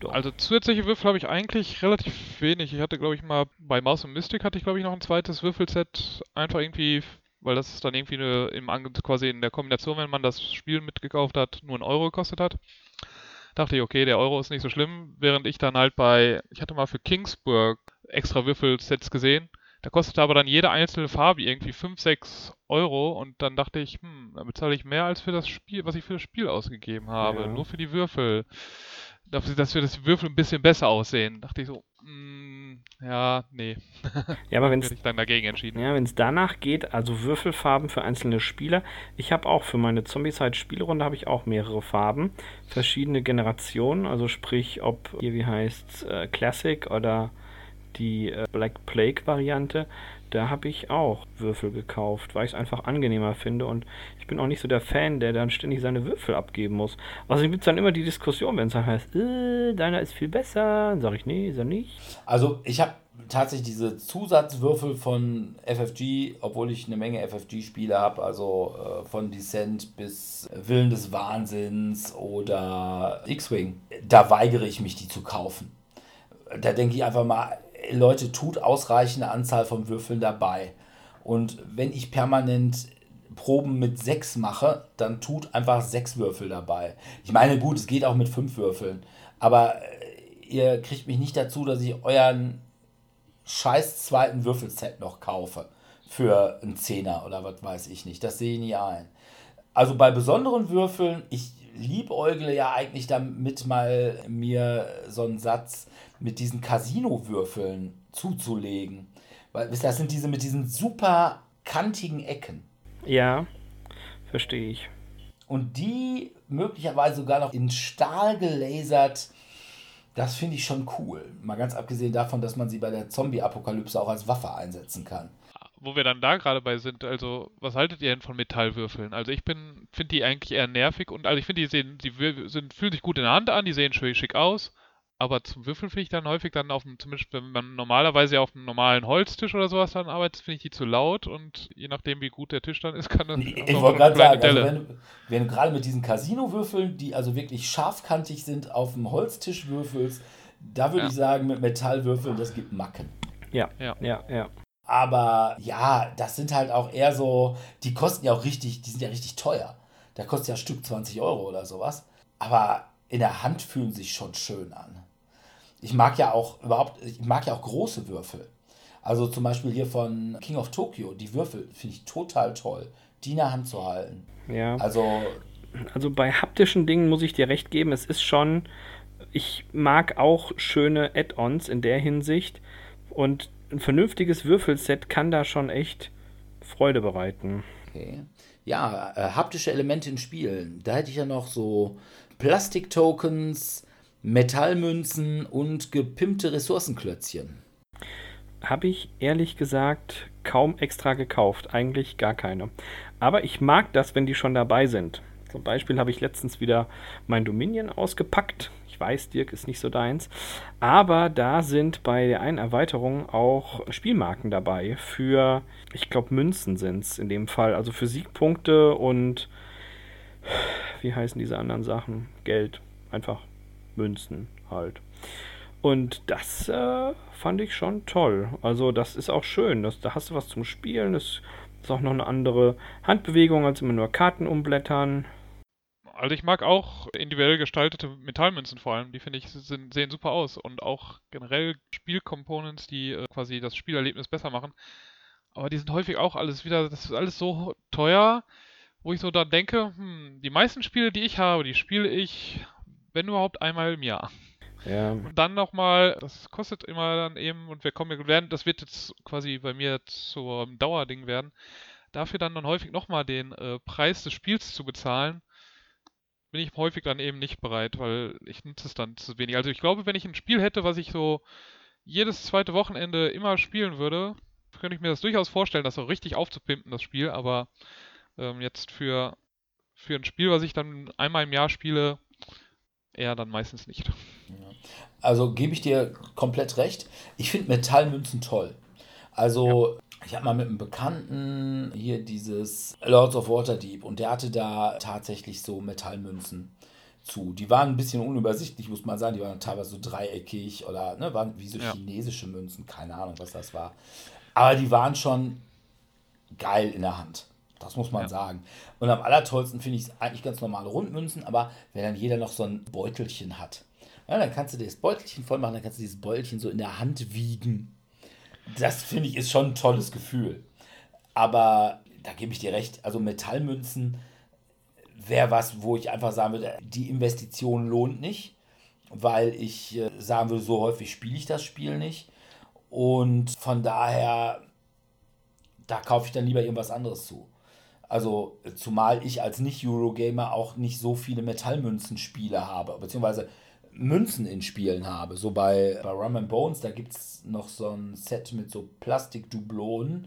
Doch. Also zusätzliche Würfel habe ich eigentlich relativ wenig. Ich hatte, glaube ich, mal bei Maus und Mystic hatte ich, glaube ich, noch ein zweites Würfelset. Einfach irgendwie, weil das dann irgendwie eine, im, quasi in der Kombination, wenn man das Spiel mitgekauft hat, nur einen Euro gekostet hat dachte ich, okay, der Euro ist nicht so schlimm, während ich dann halt bei, ich hatte mal für Kingsburg extra Würfelsets gesehen, da kostete aber dann jede einzelne Farbe irgendwie 5, 6 Euro und dann dachte ich, hm, da bezahle ich mehr als für das Spiel, was ich für das Spiel ausgegeben habe, ja. nur für die Würfel. Dafür, dass wir das Würfel ein bisschen besser aussehen. Dachte ich so, mm, ja, nee. Ja, aber wenn es dann dagegen entschieden. Ja, wenn es danach geht, also Würfelfarben für einzelne Spieler. Ich habe auch für meine Zombie-Side Spielrunde habe ich auch mehrere Farben, verschiedene Generationen, also sprich, ob hier wie heißt äh, Classic oder die äh, Black Plague Variante da habe ich auch Würfel gekauft, weil ich es einfach angenehmer finde und ich bin auch nicht so der Fan, der dann ständig seine Würfel abgeben muss. Also gibt es dann immer die Diskussion, wenn es dann heißt, äh, deiner ist viel besser, dann sage ich, nee, ist er nicht. Also ich habe tatsächlich diese Zusatzwürfel von FFG, obwohl ich eine Menge FFG-Spiele habe, also äh, von Descent bis Willen des Wahnsinns oder X-Wing, da weigere ich mich, die zu kaufen. Da denke ich einfach mal, Leute, tut ausreichende Anzahl von Würfeln dabei. Und wenn ich permanent Proben mit sechs mache, dann tut einfach sechs Würfel dabei. Ich meine, gut, es geht auch mit fünf Würfeln. Aber äh, ihr kriegt mich nicht dazu, dass ich euren scheiß zweiten Würfelset noch kaufe. Für einen Zehner oder was weiß ich nicht. Das sehe ich nie ein. Also bei besonderen Würfeln, ich liebäugle ja eigentlich damit mal mir so einen Satz mit diesen Casino-Würfeln zuzulegen. Weil das sind diese mit diesen super kantigen Ecken. Ja, verstehe ich. Und die möglicherweise sogar noch in Stahl gelasert, das finde ich schon cool. Mal ganz abgesehen davon, dass man sie bei der Zombie-Apokalypse auch als Waffe einsetzen kann. Wo wir dann da gerade bei sind, also was haltet ihr denn von Metallwürfeln? Also ich bin, finde die eigentlich eher nervig und also ich finde die sehen, die sind, fühlen sich gut in der Hand an, die sehen schön schick aus. Aber zum Würfeln finde ich dann häufig dann auf dem, zumindest wenn man normalerweise auf einem normalen Holztisch oder sowas dann arbeitet, finde ich die zu laut und je nachdem, wie gut der Tisch dann ist, kann das. Ich, ich wollte gerade sagen, also wenn, wenn, du gerade mit diesen Casino-Würfeln, die also wirklich scharfkantig sind, auf dem Holztisch würfelst, da würde ja. ich sagen, mit Metallwürfeln, das gibt Macken. Ja, ja, ja, ja. Aber ja, das sind halt auch eher so, die kosten ja auch richtig, die sind ja richtig teuer. Da kostet ja ein Stück 20 Euro oder sowas. Aber in der Hand fühlen sich schon schön an ich mag ja auch überhaupt, ich mag ja auch große Würfel. Also zum Beispiel hier von King of Tokyo, die Würfel finde ich total toll, die in der Hand zu halten. Ja. Also, also bei haptischen Dingen muss ich dir recht geben, es ist schon, ich mag auch schöne Add-ons in der Hinsicht und ein vernünftiges Würfelset kann da schon echt Freude bereiten. Okay. Ja, äh, haptische Elemente in Spielen. Da hätte ich ja noch so Plastik-Tokens, Metallmünzen und gepimpte Ressourcenklötzchen. Habe ich ehrlich gesagt kaum extra gekauft, eigentlich gar keine. Aber ich mag das, wenn die schon dabei sind. Zum Beispiel habe ich letztens wieder mein Dominion ausgepackt. Ich weiß, Dirk ist nicht so deins. Aber da sind bei der einen Erweiterung auch Spielmarken dabei. Für, ich glaube, Münzen sind es in dem Fall. Also für Siegpunkte und wie heißen diese anderen Sachen? Geld. Einfach Münzen halt. Und das äh, fand ich schon toll. Also das ist auch schön. Das, da hast du was zum Spielen. Das ist auch noch eine andere Handbewegung, als immer nur Karten umblättern. Also ich mag auch individuell gestaltete Metallmünzen vor allem. Die finde ich sind, sehen super aus. Und auch generell Spielcomponents, die äh, quasi das Spielerlebnis besser machen. Aber die sind häufig auch alles wieder, das ist alles so teuer, wo ich so dann denke, hm, die meisten Spiele, die ich habe, die spiele ich wenn überhaupt einmal im Jahr. Ja. Und dann nochmal, das kostet immer dann eben, und wir kommen, werden, das wird jetzt quasi bei mir zum Dauerding werden, dafür dann dann häufig nochmal den äh, Preis des Spiels zu bezahlen, bin ich häufig dann eben nicht bereit, weil ich nutze es dann zu wenig. Also ich glaube, wenn ich ein Spiel hätte, was ich so jedes zweite Wochenende immer spielen würde, könnte ich mir das durchaus vorstellen, das so richtig aufzupimpen, das Spiel, aber ähm, jetzt für, für ein Spiel, was ich dann einmal im Jahr spiele, eher dann meistens nicht. Also gebe ich dir komplett recht. Ich finde Metallmünzen toll. Also, ja. ich habe mal mit einem Bekannten hier dieses Lords of Waterdeep und der hatte da tatsächlich so Metallmünzen zu. Die waren ein bisschen unübersichtlich, muss man sagen. Die waren teilweise so dreieckig oder ne, waren wie so ja. chinesische Münzen. Keine Ahnung, was das war. Aber die waren schon geil in der Hand. Das muss man ja. sagen. Und am allertollsten finde ich es eigentlich ganz normale Rundmünzen, aber wenn dann jeder noch so ein Beutelchen hat, ja, dann kannst du dir das Beutelchen voll machen, dann kannst du dieses Beutelchen so in der Hand wiegen. Das finde ich ist schon ein tolles Gefühl. Aber da gebe ich dir recht, also Metallmünzen wäre was, wo ich einfach sagen würde, die Investition lohnt nicht, weil ich äh, sagen würde, so häufig spiele ich das Spiel nicht. Und von daher, da kaufe ich dann lieber irgendwas anderes zu. Also zumal ich als Nicht-Eurogamer auch nicht so viele Metallmünzen-Spiele habe, beziehungsweise Münzen in Spielen habe. So bei, bei Rum Bones, da gibt es noch so ein Set mit so Plastikdublonen.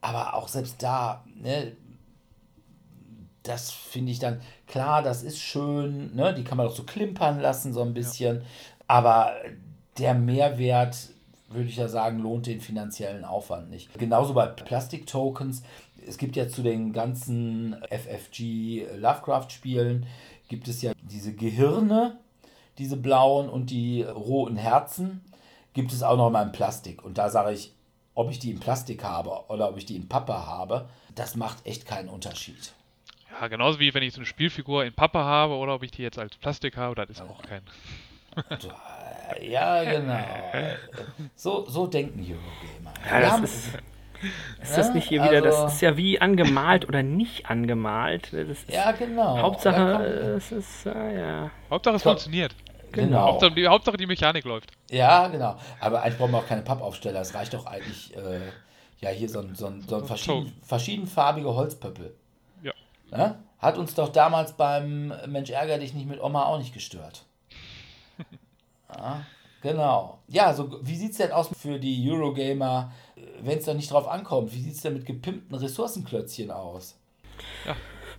Aber auch selbst da, ne, das finde ich dann, klar, das ist schön, ne, die kann man auch so klimpern lassen, so ein bisschen. Ja. Aber der Mehrwert, würde ich ja sagen, lohnt den finanziellen Aufwand nicht. Genauso bei Plastik-Tokens es gibt ja zu den ganzen FFG Lovecraft-Spielen, gibt es ja diese Gehirne, diese blauen und die roten Herzen, gibt es auch noch mal in Plastik. Und da sage ich, ob ich die in Plastik habe oder ob ich die in Pappe habe, das macht echt keinen Unterschied. Ja, genauso wie wenn ich so eine Spielfigur in Pappe habe oder ob ich die jetzt als Plastik habe, das ist auch kein. Ja, genau. So, so denken Eurogamer. Ja, Wir das haben- ist, ist das Ja, nicht hier wieder, also- das ist ja wie angemalt oder nicht angemalt. Das ist ja, genau. Hauptsache, es ist, äh, ja. Hauptsache es Komm. funktioniert. genau. Hauptsache die, Hauptsache die Mechanik läuft. Ja, genau. Aber eigentlich brauchen wir auch keine Pappaufsteller. Es reicht doch eigentlich, äh, ja, hier so ein, so ein, so ein verschieden, verschiedenfarbige Holzpöppel. Ja. Ne? Hat uns doch damals beim Mensch ärger dich nicht mit Oma auch nicht gestört. ja, genau. Ja, so wie sieht es denn aus für die Eurogamer, wenn es doch nicht drauf ankommt? Wie sieht es denn mit gepimpten Ressourcenklötzchen aus?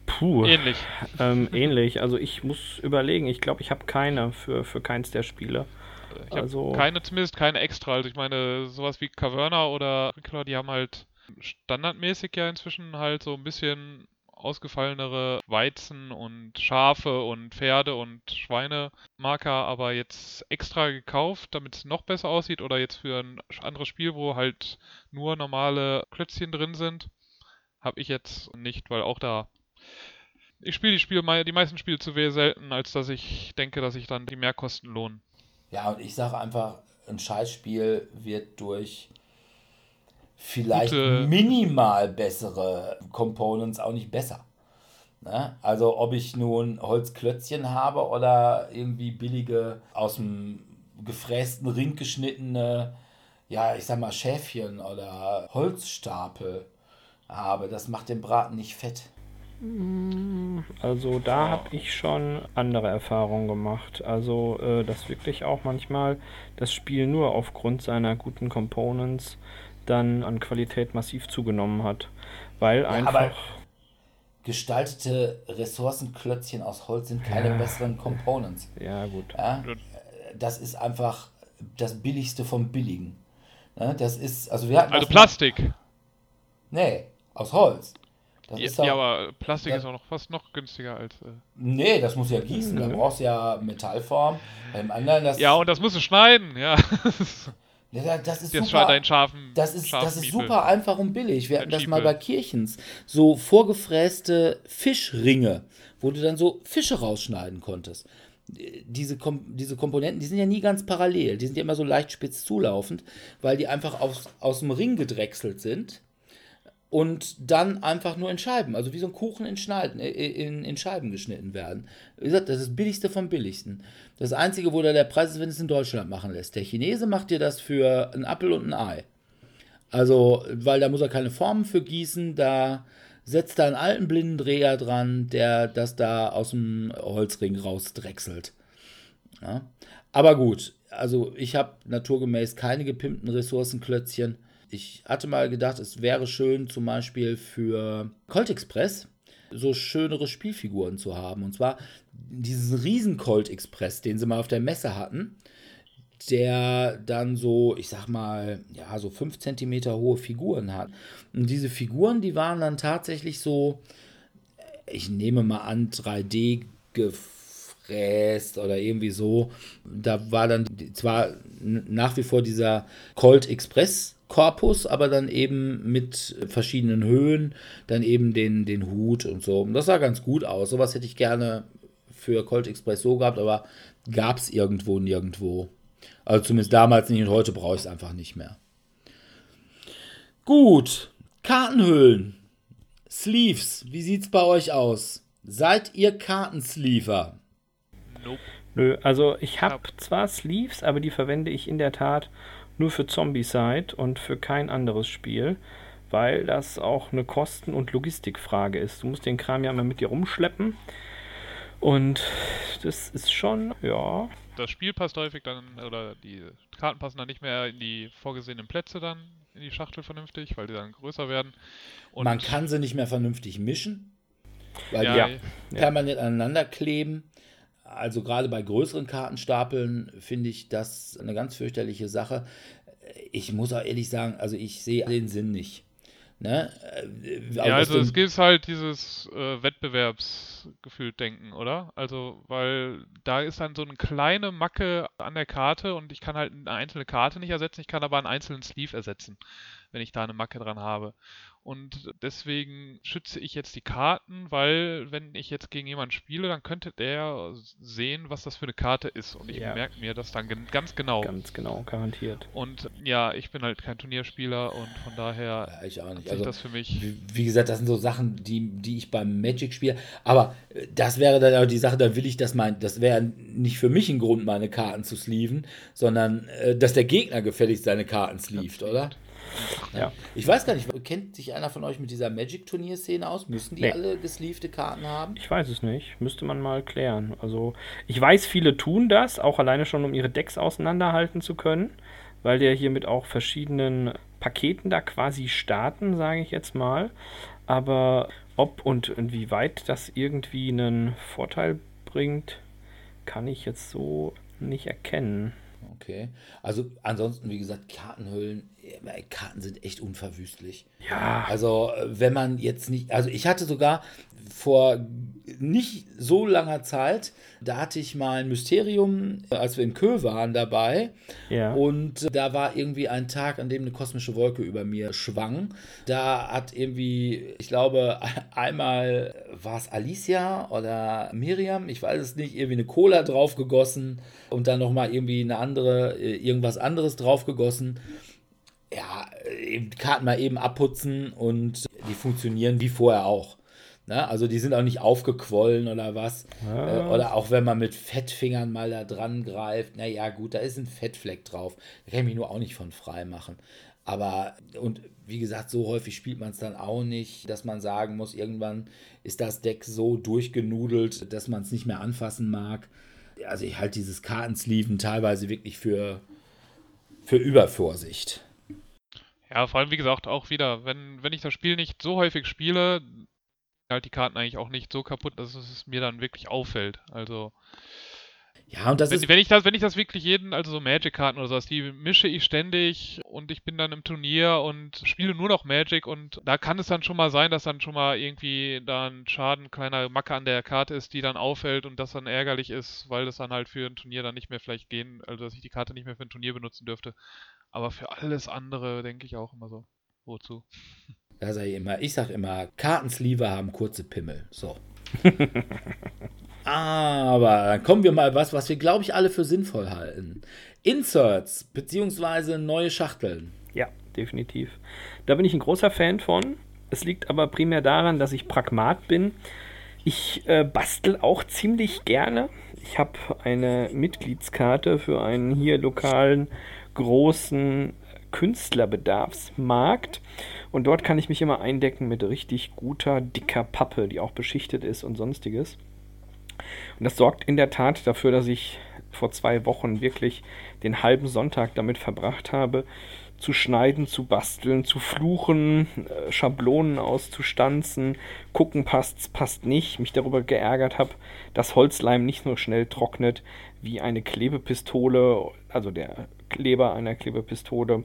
Puh, Ähnlich. ähm, ähnlich. Also ich muss überlegen. Ich glaube, ich habe keine für, für keins der Spiele. Ich Also- keine, zumindest keine extra. Also ich meine, sowas wie Caverna oder Rickler, die haben halt standardmäßig ja inzwischen halt so ein bisschen ausgefallenere Weizen und Schafe und Pferde und Schweinemarker, aber jetzt extra gekauft, damit es noch besser aussieht oder jetzt für ein anderes Spiel, wo halt nur normale Klötzchen drin sind, habe ich jetzt nicht, weil auch da ich spiele die Spiele, die meisten Spiele zu sehr selten, als dass ich denke, dass sich dann die Mehrkosten lohnen. Ja, und ich sage einfach, ein Scheißspiel wird durch vielleicht Gute- minimal bessere Components auch nicht besser. Ne? Also ob ich nun Holzklötzchen habe oder irgendwie billige aus dem gefrästen Ring geschnittene, ja, ich sag mal Schäfchen oder Holzstapel habe, das macht den Braten nicht fett. Also da habe ich schon andere Erfahrungen gemacht. Also äh, dass wirklich auch manchmal das Spiel nur aufgrund seiner guten Components dann an Qualität massiv zugenommen hat. Weil aber- einfach. Gestaltete Ressourcenklötzchen aus Holz sind keine Ja. besseren Components. Ja, gut. Ja, das ist einfach das Billigste vom Billigen. Ne, das ist, also wir hatten Also das Plastik. Nee, aus Holz. Das Ja, ist doch, ja, aber Plastik Ja. ist auch noch fast noch günstiger als. Äh, nee, das muss ja gießen. Da brauchst du ja Metallform. Beim anderen, das, ja, und das musst du schneiden, ja. Ja, das ist Jetzt super. deinen scharfen. Das ist, das ist super einfach und billig. Wir hatten das mal bei Kirchens. So vorgefräste Fischringe, wo du dann so Fische rausschneiden konntest. Diese, Kom diese Komponenten, die sind ja nie ganz parallel. Die sind ja immer so leicht spitz zulaufend, weil die einfach aus, aus dem Ring gedrechselt sind und dann einfach nur in Scheiben, also wie so ein Kuchen in, Schneiden, äh, in, in Scheiben geschnitten werden. Wie gesagt, das ist das billigste vom billigsten. Das Einzige, wo da der Preis ist, wenn es in Deutschland machen lässt. Der Chinese macht dir das für einen Apfel und ein Ei. Also, weil da muss er keine Formen für gießen, da setzt er einen alten Blindendreher dran, der das da aus dem Holzring rausdrechselt. Ja. Aber gut, also ich habe naturgemäß keine gepimpten Ressourcenklötzchen. Ich hatte mal gedacht, es wäre schön zum Beispiel für Colt Express so schönere Spielfiguren zu haben. Und zwar diesen riesen Colt Express, den sie mal auf der Messe hatten, der dann so, ich sag mal, ja, so 5 cm hohe Figuren hat. Und diese Figuren, die waren dann tatsächlich so, ich nehme mal an, 3D gefräst oder irgendwie so. Da war dann zwar nach wie vor dieser Colt Express Korpus, aber dann eben mit verschiedenen Höhen, dann eben den, den Hut und so. Und das sah ganz gut aus. Sowas hätte ich gerne für Colt Express so gehabt, aber gab es irgendwo nirgendwo. Also zumindest damals nicht und heute brauche ich es einfach nicht mehr. Gut, Kartenhüllen. Sleeves, wie sieht's bei euch aus? Seid ihr Kartensleever? Nope. Nö, also ich habe zwar Sleeves, aber die verwende ich in der Tat nur für Zombicide und für kein anderes Spiel, weil das auch eine Kosten- und Logistikfrage ist. Du musst den Kram ja immer mit dir rumschleppen. Und das ist schon, ja, Das Spiel passt häufig dann, oder die Karten passen dann nicht mehr in die vorgesehenen Plätze dann, in die Schachtel vernünftig, weil die dann größer werden. Und Man kann sie nicht mehr vernünftig mischen, weil ja, die permanent aneinander kleben. Also gerade bei größeren Kartenstapeln finde ich das eine ganz fürchterliche Sache. Ich muss auch ehrlich sagen, also ich sehe den Sinn nicht. Ne? Äh, Ja, also es gibt halt dieses äh, Wettbewerbsgefühl denken, oder? Also, weil da ist dann so eine kleine Macke an der Karte und ich kann halt eine einzelne Karte nicht ersetzen, ich kann aber einen einzelnen Sleeve ersetzen. wenn ich da eine Macke dran habe. Und deswegen schütze ich jetzt die Karten, weil wenn ich jetzt gegen jemanden spiele, dann könnte der sehen, was das für eine Karte ist. Und ich Ja. merke mir das dann gen- ganz genau. Ganz genau, garantiert. Und ja, ich bin halt kein Turnierspieler und von daher Ja, ich auch nicht. Also, das für mich. wie, wie gesagt, das sind so Sachen, die, die ich beim Magic spiele. Aber äh, das wäre dann auch die Sache, da will ich das mein, das wäre nicht für mich ein Grund, meine Karten zu sleeven, sondern äh, dass der Gegner gefälligst seine Karten sleeved, oder? Ja. Ich weiß gar nicht, kennt sich einer von euch mit dieser Magic-Turnierszene aus? Müssen die Nee. alle gesleevte Karten haben? Ich weiß es nicht. Müsste man mal klären. Also, ich weiß, viele tun das, auch alleine schon, um ihre Decks auseinanderhalten zu können, weil die ja hier mit auch verschiedenen Paketen da quasi starten, sage ich jetzt mal. Aber ob und inwieweit das irgendwie einen Vorteil bringt, kann ich jetzt so nicht erkennen. Okay. Also ansonsten, wie gesagt, Kartenhüllen, Karten sind echt unverwüstlich. Ja, Also, äh, wenn man jetzt nicht, also ich hatte sogar vor nicht so langer Zeit, da hatte ich mal ein Mysterium, äh, als wir in Kö waren, dabei. ja. Und äh, da war irgendwie ein Tag, an dem eine kosmische Wolke über mir schwang. Da hat irgendwie, ich glaube, einmal war es Alicia oder Miriam, ich weiß es nicht, irgendwie eine Cola draufgegossen und dann nochmal irgendwie eine andere, irgendwas anderes draufgegossen. Ja, äh, Karten mal eben abputzen und die funktionieren wie vorher auch. Ne? Also die sind auch nicht aufgequollen oder was. Äh, oder auch wenn man mit Fettfingern mal da dran greift. Naja, gut, da ist ein Fettfleck drauf. Da kann ich mich nur auch nicht von frei machen. Aber, und wie gesagt, so häufig spielt man es dann auch nicht, dass man sagen muss, irgendwann ist das Deck so durchgenudelt, dass man es nicht mehr anfassen mag. Also ich halte dieses Kartensleeven teilweise wirklich für, für Übervorsicht. Ja, vor allem, wie gesagt, auch wieder, wenn, wenn ich das Spiel nicht so häufig spiele, halt die Karten eigentlich auch nicht so kaputt, dass es mir dann wirklich auffällt. Also, Ja, und das wenn, ist wenn ich das, wenn ich das wirklich jeden, also so Magic-Karten oder sowas, die mische ich ständig und ich bin dann im Turnier und spiele nur noch Magic und da kann es dann schon mal sein, dass dann schon mal irgendwie da ein Schaden, kleiner Macke an der Karte ist, die dann auffällt und das dann ärgerlich ist, weil das dann halt für ein Turnier dann nicht mehr vielleicht gehen, also dass ich die Karte nicht mehr für ein Turnier benutzen dürfte. Aber für alles andere denke ich auch immer so, wozu? Da sage ich immer, ich sage immer, Kartensleever haben kurze Pimmel. So. Aber dann kommen wir mal was, was wir, glaube ich, alle für sinnvoll halten. Inserts, beziehungsweise neue Schachteln. Ja, definitiv. Da bin ich ein großer Fan von. Es liegt aber primär daran, dass ich Pragmat bin. Ich äh, bastel auch ziemlich gerne. Ich habe eine Mitgliedskarte für einen hier lokalen großen Künstlerbedarfsmarkt. Und dort kann ich mich immer eindecken mit richtig guter, dicker Pappe, die auch beschichtet ist und sonstiges. Und das sorgt in der Tat dafür, dass ich vor zwei Wochen wirklich den halben Sonntag damit verbracht habe, zu schneiden, zu basteln, zu fluchen, äh, Schablonen auszustanzen, gucken passt's, passt nicht, mich darüber geärgert habe, dass Holzleim nicht nur schnell trocknet wie eine Klebepistole, also der Kleber einer Klebepistole.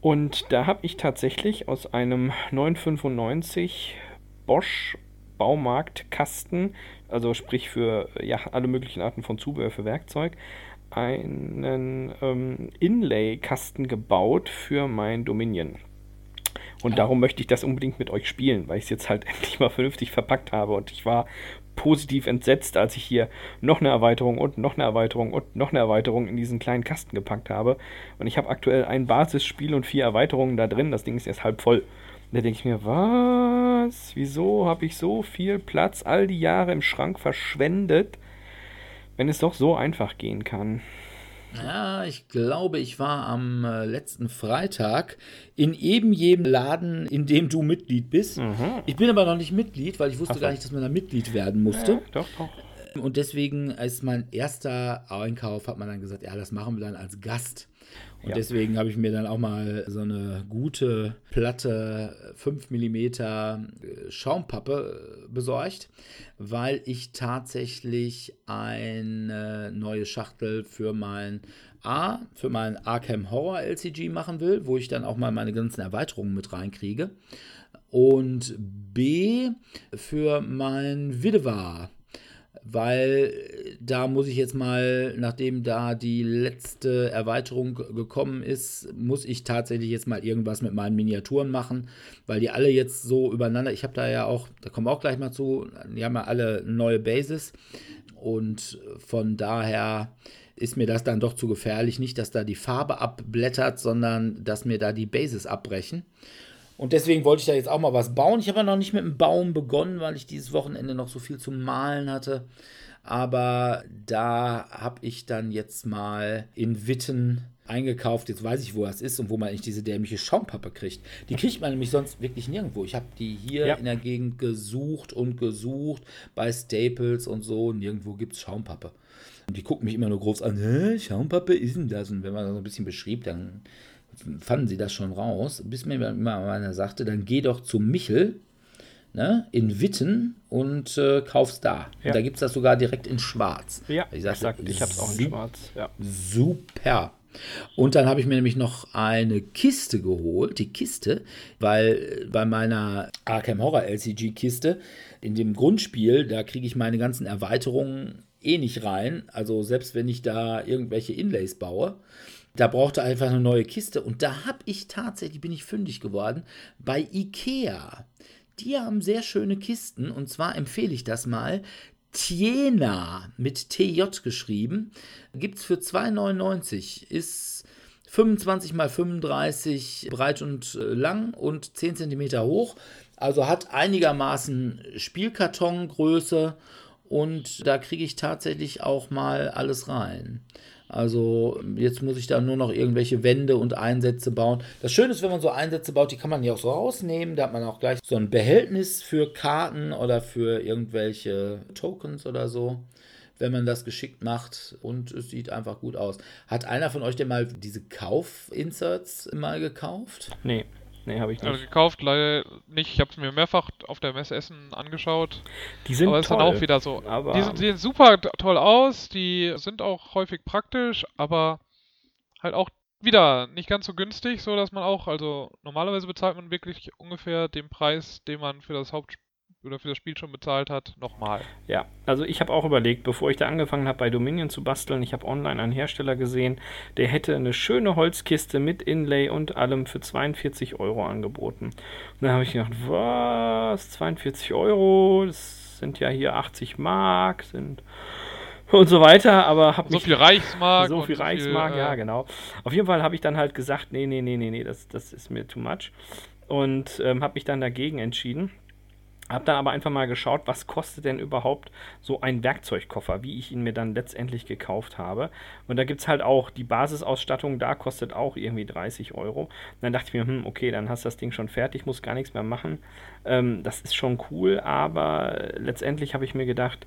Und da habe ich tatsächlich aus einem 995 Bosch Baumarktkasten, also sprich für ja, alle möglichen Arten von Zubehör für Werkzeug, einen ähm, Inlay-Kasten gebaut für mein Dominion. Und darum möchte ich das unbedingt mit euch spielen, weil ich es jetzt halt endlich mal vernünftig verpackt habe. Und ich war positiv entsetzt, als ich hier noch eine Erweiterung und noch eine Erweiterung und noch eine Erweiterung in diesen kleinen Kasten gepackt habe. Und ich habe aktuell ein Basisspiel und vier Erweiterungen da drin. Das Ding ist erst halb voll. Da denke ich mir, was? Wieso habe ich so viel Platz all die Jahre im Schrank verschwendet, wenn es doch so einfach gehen kann? Ja, ich glaube, ich war am äh, letzten Freitag in eben jedem Laden, in dem du Mitglied bist. Ich bin aber noch nicht Mitglied, weil ich wusste so. gar nicht, dass man da Mitglied werden musste. Ja, doch, doch. Und deswegen ist mein erster Einkauf, hat man dann gesagt, ja, das machen wir dann als Gast. Und Ja. deswegen habe ich mir dann auch mal so eine gute Platte 5 mm Schaumpappe äh, besorgt, weil ich tatsächlich eine neue Schachtel für mein A, für mein Arkham Horror LCG machen will, wo ich dann auch mal meine ganzen Erweiterungen mit reinkriege. Und B, für mein Widewa weil da muss ich jetzt mal, nachdem da die letzte Erweiterung gekommen ist, muss ich tatsächlich jetzt mal irgendwas mit meinen Miniaturen machen, weil die alle jetzt so übereinander, ich habe da ja auch, da kommen wir auch gleich mal zu, die haben ja alle neue Bases und von daher ist mir das dann doch zu gefährlich. Nicht, dass da die Farbe abblättert, sondern dass mir da die Bases abbrechen. Und deswegen wollte ich da jetzt auch mal was bauen. Ich habe ja noch nicht mit dem Baum begonnen, weil ich dieses Wochenende noch so viel zum Malen hatte. Aber da habe ich dann jetzt mal in Witten eingekauft. Jetzt weiß ich, wo das ist und wo man eigentlich diese dämliche Schaumpappe kriegt. Die kriegt man nämlich sonst wirklich nirgendwo. Ich habe die hier Ja. in der Gegend gesucht und gesucht, bei Staples und so. Nirgendwo gibt es Schaumpappe. Und die gucken mich immer nur groß an. Hä, Schaumpappe ist denn das? Und wenn man das so ein bisschen beschrieb, dann fanden sie das schon raus. Bis mir immer einer sagte, dann geh doch zu Michel ne, in Witten und äh, kauf's da. Ja. Und da gibt es das sogar direkt in schwarz. Ja, ich sagte, exakt. Ich habe es auch in schwarz. Ja. Super. Und dann habe ich mir nämlich noch eine Kiste geholt, die Kiste, weil bei meiner Arkham Horror LCG Kiste in dem Grundspiel, da kriege ich meine ganzen Erweiterungen eh nicht rein. Also selbst wenn ich da irgendwelche Inlays baue, da brauchte einfach eine neue Kiste. Und da habe ich tatsächlich, bin ich fündig geworden, bei Ikea. Die haben sehr schöne Kisten und zwar empfehle ich das mal. Tiena mit TJ geschrieben. Gibt es für 2,99. Ist 25 mal 35 breit und äh, lang und 10 cm hoch. Also hat einigermaßen Spielkartongröße und da kriege ich tatsächlich auch mal alles rein. Also jetzt muss ich da nur noch irgendwelche Wände und Einsätze bauen. Das Schöne ist, wenn man so Einsätze baut, die kann man ja auch so rausnehmen. Da hat man auch gleich so ein Behältnis für Karten oder für irgendwelche Tokens oder so, wenn man das geschickt macht. Und es sieht einfach gut aus. Hat einer von euch denn mal diese Kauf-Inserts mal gekauft? Nee, nee, habe ich Also nicht. gekauft leider nicht. Ich habe es mir mehrfach auf der Messe Essen angeschaut. Die sind aber toll. dann auch wieder so. aber- Die sind, sehen super toll aus, die sind auch häufig praktisch, aber halt auch wieder nicht ganz so günstig, so dass man auch, also normalerweise bezahlt man wirklich ungefähr den Preis, den man für das Haupt oder für das Spiel schon bezahlt hat, nochmal. Ja, also ich habe auch überlegt, bevor ich da angefangen habe bei Dominion zu basteln, ich habe online einen Hersteller gesehen, der hätte eine schöne Holzkiste mit Inlay und allem für 42 Euro angeboten. Und dann habe ich gedacht, was? 42 Euro? Das sind ja hier 80 Mark, sind und so weiter, aber habe So mich viel Reichsmark. so viel Reichsmark, äh, ja, genau. Auf jeden Fall habe ich dann halt gesagt, nee, nee, nee, nee, nee, das, das ist mir too much. Und ähm, habe mich dann dagegen entschieden. Habe dann aber einfach mal geschaut, was kostet denn überhaupt so ein Werkzeugkoffer, wie ich ihn mir dann letztendlich gekauft habe. Und da gibt es halt auch die Basisausstattung, da kostet auch irgendwie 30 Euro. Und dann dachte ich mir, hm, okay, dann hast du das Ding schon fertig, muss gar nichts mehr machen. Ähm, das ist schon cool, aber letztendlich habe ich mir gedacht,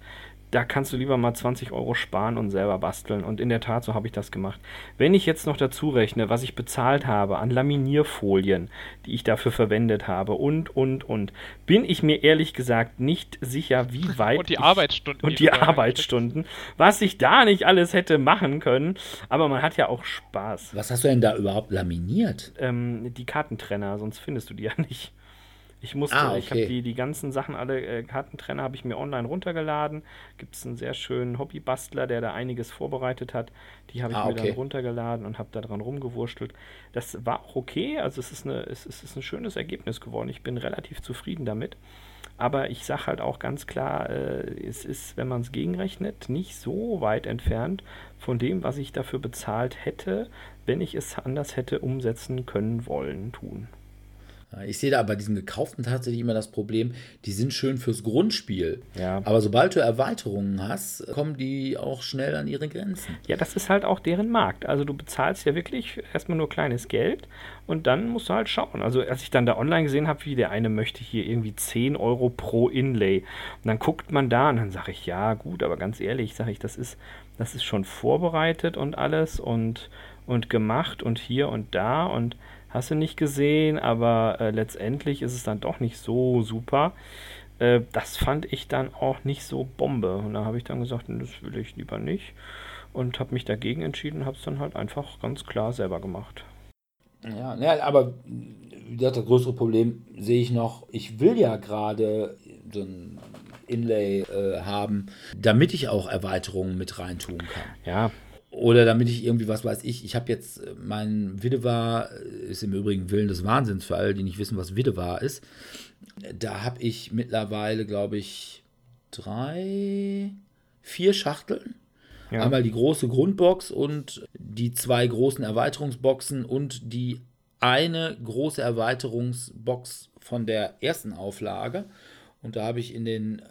da kannst du lieber mal 20 Euro sparen und selber basteln. Und in der Tat, so habe ich das gemacht. Wenn ich jetzt noch dazu rechne, was ich bezahlt habe an Laminierfolien, die ich dafür verwendet habe und, und, und, bin ich mir ehrlich gesagt nicht sicher, wie weit. Und die ich, Arbeitsstunden. Und die Arbeitsstunden. Was ich da nicht alles hätte machen können. Aber man hat ja auch Spaß. Was hast du denn da überhaupt laminiert? Ähm, die Kartentrenner, sonst findest du die ja nicht. Ich musste, Ah, ich habe okay. die, die ganzen Sachen, alle äh, Kartentrenner habe ich mir online runtergeladen. Gibt es einen sehr schönen Hobbybastler, der da einiges vorbereitet hat. Die habe ich Ah, mir okay. dann runtergeladen und habe da dran rumgewurstelt. Das war auch okay, also es ist, eine, es, es ist ein schönes Ergebnis geworden. Ich bin relativ zufrieden damit. Aber ich sage halt auch ganz klar, äh, es ist, wenn man es gegenrechnet, nicht so weit entfernt von dem, was ich dafür bezahlt hätte, wenn ich es anders hätte umsetzen können, wollen, tun. Ich sehe da bei diesen gekauften tatsächlich immer das Problem, die sind schön fürs Grundspiel. Ja. Aber sobald du Erweiterungen hast, kommen die auch schnell an ihre Grenzen. Ja, das ist halt auch deren Markt. Also du bezahlst ja wirklich erstmal nur kleines Geld und dann musst du halt schauen. Also als ich dann da online gesehen habe, wie der eine möchte hier irgendwie 10 Euro pro Inlay. Und dann guckt man da und dann sage ich, ja gut, aber ganz ehrlich, sage ich, das ist, das ist schon vorbereitet und alles und, und gemacht und hier und da und hast du nicht gesehen, aber äh, letztendlich ist es dann doch nicht so super. Äh, das fand ich dann auch nicht so Bombe. Und da habe ich dann gesagt, "Nee, das will ich lieber nicht. Und habe mich dagegen entschieden, habe es dann halt einfach ganz klar selber gemacht. Ja, ja aber wie gesagt, das größere Problem sehe ich noch. Ich will ja gerade so ein Inlay äh, haben, damit ich auch Erweiterungen mit reintun kann. Ja, Oder damit ich irgendwie, was weiß ich, ich habe jetzt äh, mein Widewar, äh, ist im Übrigen Willen des Wahnsinns für alle, die nicht wissen, was Widewar ist. Da habe ich mittlerweile, glaube ich, drei, vier Schachteln. Ja. Einmal die große Grundbox und die zwei großen Erweiterungsboxen und die eine große Erweiterungsbox von der ersten Auflage. Und da habe ich in den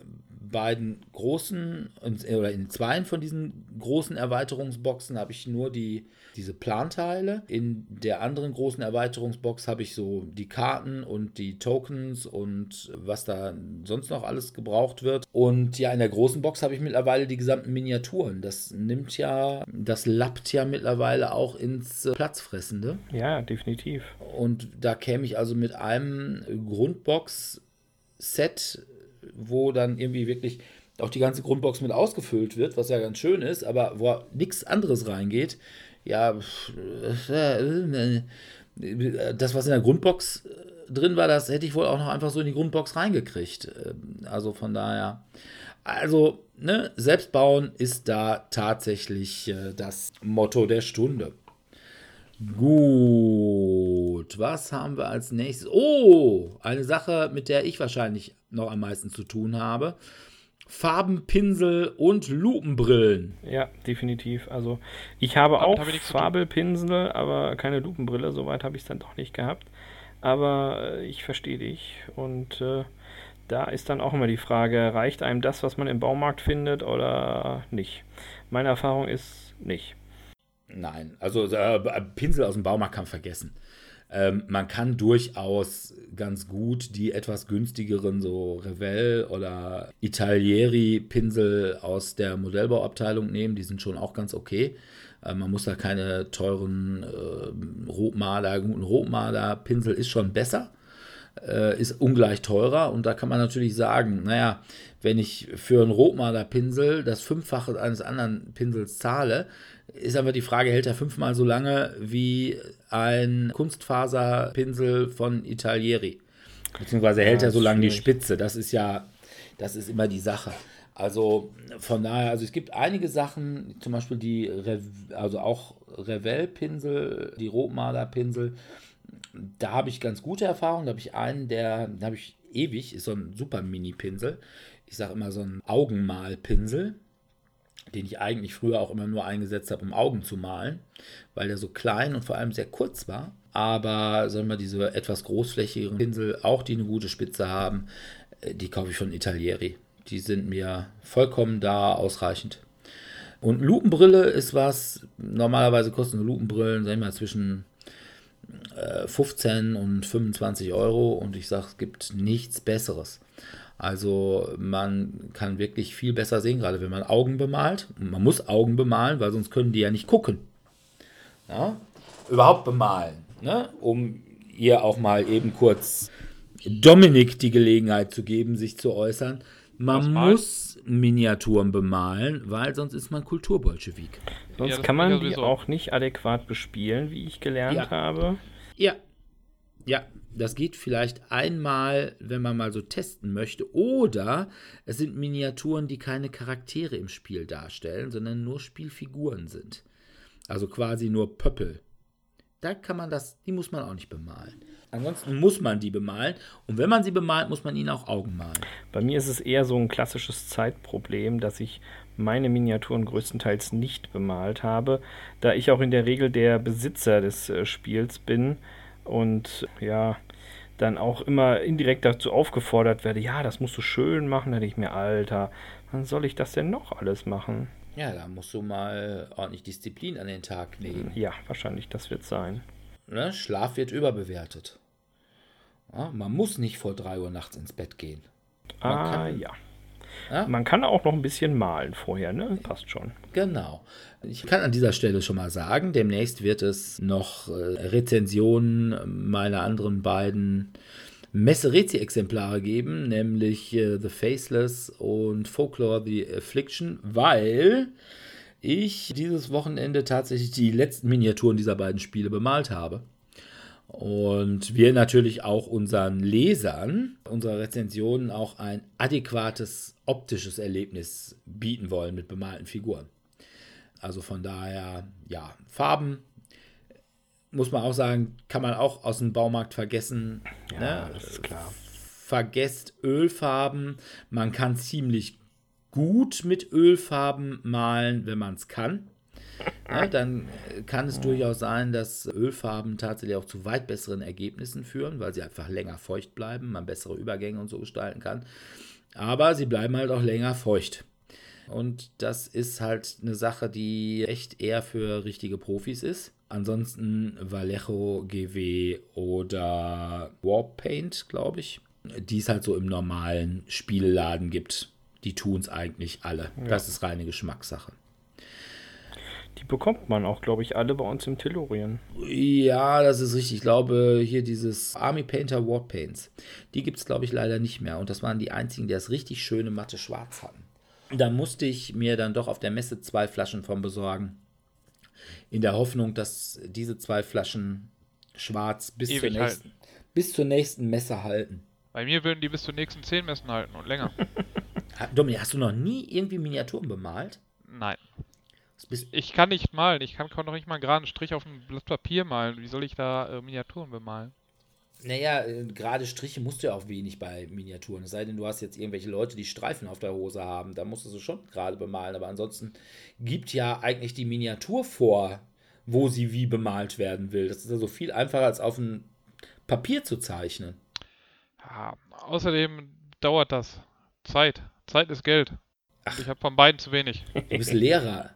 beiden großen oder in zwei von diesen großen Erweiterungsboxen habe ich nur die diese Planteile. In der anderen großen Erweiterungsbox habe ich so die Karten und die Tokens und was da sonst noch alles gebraucht wird. Und ja, in der großen Box habe ich mittlerweile die gesamten Miniaturen. Das nimmt ja, das lappt ja mittlerweile auch ins äh, Platzfressende. ja, definitiv. Und da käme ich also mit einem Grundbox-Set, wo dann irgendwie wirklich auch die ganze Grundbox mit ausgefüllt wird, was ja ganz schön ist, aber wo nichts anderes reingeht. Ja, äh, das, was in der Grundbox äh, drin war, das hätte ich wohl auch noch einfach so in die Grundbox reingekriegt. Ähm, Also von daher. Also, ne, selbst bauen ist da tatsächlich äh, das Motto der Stunde. Gut, was haben wir als nächstes? Oh, eine Sache, mit der ich wahrscheinlich noch am meisten zu tun habe. Farbenpinsel und Lupenbrillen. Ja, definitiv. Also ich habe Damit auch habe. Farbelpinsel, aber keine Lupenbrille. Soweit habe ich es dann doch nicht gehabt. Aber äh, ich verstehe dich. Und äh, da ist dann auch immer die Frage, reicht einem das, was man im Baumarkt findet oder nicht? Meine Erfahrung ist nicht. Nein, also äh, Pinsel aus dem Baumarkt kann vergessen. Ähm, man kann durchaus ganz gut die etwas günstigeren, so Revell oder Italieri-Pinsel aus der Modellbauabteilung nehmen. Die sind schon auch ganz okay. Äh, man muss da keine teuren äh, Rotmaler, guten Rotmaler-Pinsel ist schon besser äh, ist ungleich teurer und da kann man natürlich sagen, naja, wenn ich für einen Rotmalerpinsel das Fünffache eines anderen Pinsels zahle, ist aber die Frage, hält er fünfmal so lange wie ein Kunstfaserpinsel von Italieri? Beziehungsweise hält Ja, er so lange die. Spitze? Das ist ja, das ist immer die Sache. Also von daher, also es gibt einige Sachen, zum Beispiel die, also auch Revell-Pinsel, die Rotmaler-Pinsel, da habe ich ganz gute Erfahrungen. Da habe ich einen, der, habe ich ewig, ist so ein super Mini-Pinsel. Ich sage immer so ein Augenmalpinsel, den ich eigentlich früher auch immer nur eingesetzt habe, um Augen zu malen, weil der so klein und vor allem sehr kurz war. Aber sagen wir diese etwas großflächigeren Pinsel, auch die eine gute Spitze haben, äh, die kaufe ich von Italieri. Die sind mir vollkommen da ausreichend. Und Lupenbrille ist was, normalerweise kosten Lupenbrillen, sag ich mal, zwischen 15 und 25 Euro und ich sage, es gibt nichts Besseres. Also man kann wirklich viel besser sehen, gerade wenn man Augen bemalt. Man muss Augen bemalen, weil sonst können die ja nicht gucken. Ja? Überhaupt bemalen, ne? um ihr auch mal eben kurz Dominik die Gelegenheit zu geben, sich zu äußern. Man muss Miniaturen bemalen, weil sonst ist man Kulturbolschewik. Sonst das kann man ja die auch nicht adäquat bespielen, wie ich gelernt Ja. habe. Ja. Ja, das geht vielleicht einmal, wenn man mal so testen möchte. Oder es sind Miniaturen, die keine Charaktere im Spiel darstellen, sondern nur Spielfiguren sind. Also quasi nur Pöppel. Da kann man das, die muss man auch nicht bemalen. Ansonsten muss man die bemalen. Und wenn man sie bemalt, muss man ihnen auch Augen malen. Bei mir ist es eher so ein klassisches Zeitproblem, dass ich meine Miniaturen größtenteils nicht bemalt habe, da ich auch in der Regel der Besitzer des äh, Spiels bin und ja, dann auch immer indirekt dazu aufgefordert werde, ja, das musst du schön machen, da denke ich mir, Alter, wann soll ich das denn noch alles machen? Ja, da musst du mal ordentlich Disziplin an den Tag legen. Ja, wahrscheinlich, das wird sein. Ne? Schlaf wird überbewertet. Ja, man muss nicht vor 3 Uhr nachts ins Bett gehen. Man ah, kann- ja. Ja? Man kann auch noch ein bisschen malen vorher, ne? Passt schon. Genau. Ich kann an dieser Stelle schon mal sagen, demnächst wird es noch äh, Rezensionen meiner anderen beiden Messe-Rezi-Exemplare geben, nämlich äh, The Faceless und Folklore The Affliction, weil ich dieses Wochenende tatsächlich die letzten Miniaturen dieser beiden Spiele bemalt habe. Und wir natürlich auch unseren Lesern, unserer Rezensionen auch ein adäquates optisches Erlebnis bieten wollen mit bemalten Figuren. Also von daher, ja, Farben muss man auch sagen, kann man auch aus dem Baumarkt vergessen. Ja, ne? das ist klar. Vergesst Ölfarben. Man kann ziemlich gut mit Ölfarben malen, wenn man es kann. Ja, dann kann es durchaus sein, dass Ölfarben tatsächlich auch zu weit besseren Ergebnissen führen, weil sie einfach länger feucht bleiben, man bessere Übergänge und so gestalten kann. Aber sie bleiben halt auch länger feucht. Und das ist halt eine Sache, die echt eher für richtige Profis ist. Ansonsten Vallejo GW oder Warpaint, glaube ich, die es halt so im normalen Spielladen gibt. Die tun es eigentlich alle. Ja. Das ist reine Geschmackssache. Die bekommt man auch, glaube ich, alle bei uns im Tellurien. Ja, das ist richtig. Ich glaube, hier dieses Army Painter Warpaints, die gibt es, glaube ich, leider nicht mehr. Und das waren die einzigen, die das richtig schöne matte Schwarz hatten. Da musste ich mir dann doch auf der Messe zwei Flaschen von besorgen. In der Hoffnung, dass diese zwei Flaschen schwarz bis, zur nächsten, bis zur nächsten Messe halten. Bei mir würden die bis zur nächsten zehn Messen halten und länger. Dominik, hast du noch nie irgendwie Miniaturen bemalt? Nein. Ich kann nicht malen. Ich kann noch nicht mal einen geraden Strich auf ein Blatt Papier malen. Wie soll ich da äh, Miniaturen bemalen? Naja, äh, gerade Striche musst du ja auch wenig bei Miniaturen. Es sei denn, du hast jetzt irgendwelche Leute, die Streifen auf der Hose haben. Da musst du sie schon gerade bemalen. Aber ansonsten gibt ja eigentlich die Miniatur vor, wo sie wie bemalt werden will. Das ist also viel einfacher, als auf ein Papier zu zeichnen. Ja, außerdem dauert das. Zeit. Zeit ist Geld. Ach. Ich habe von beiden zu wenig. Du bist Lehrer.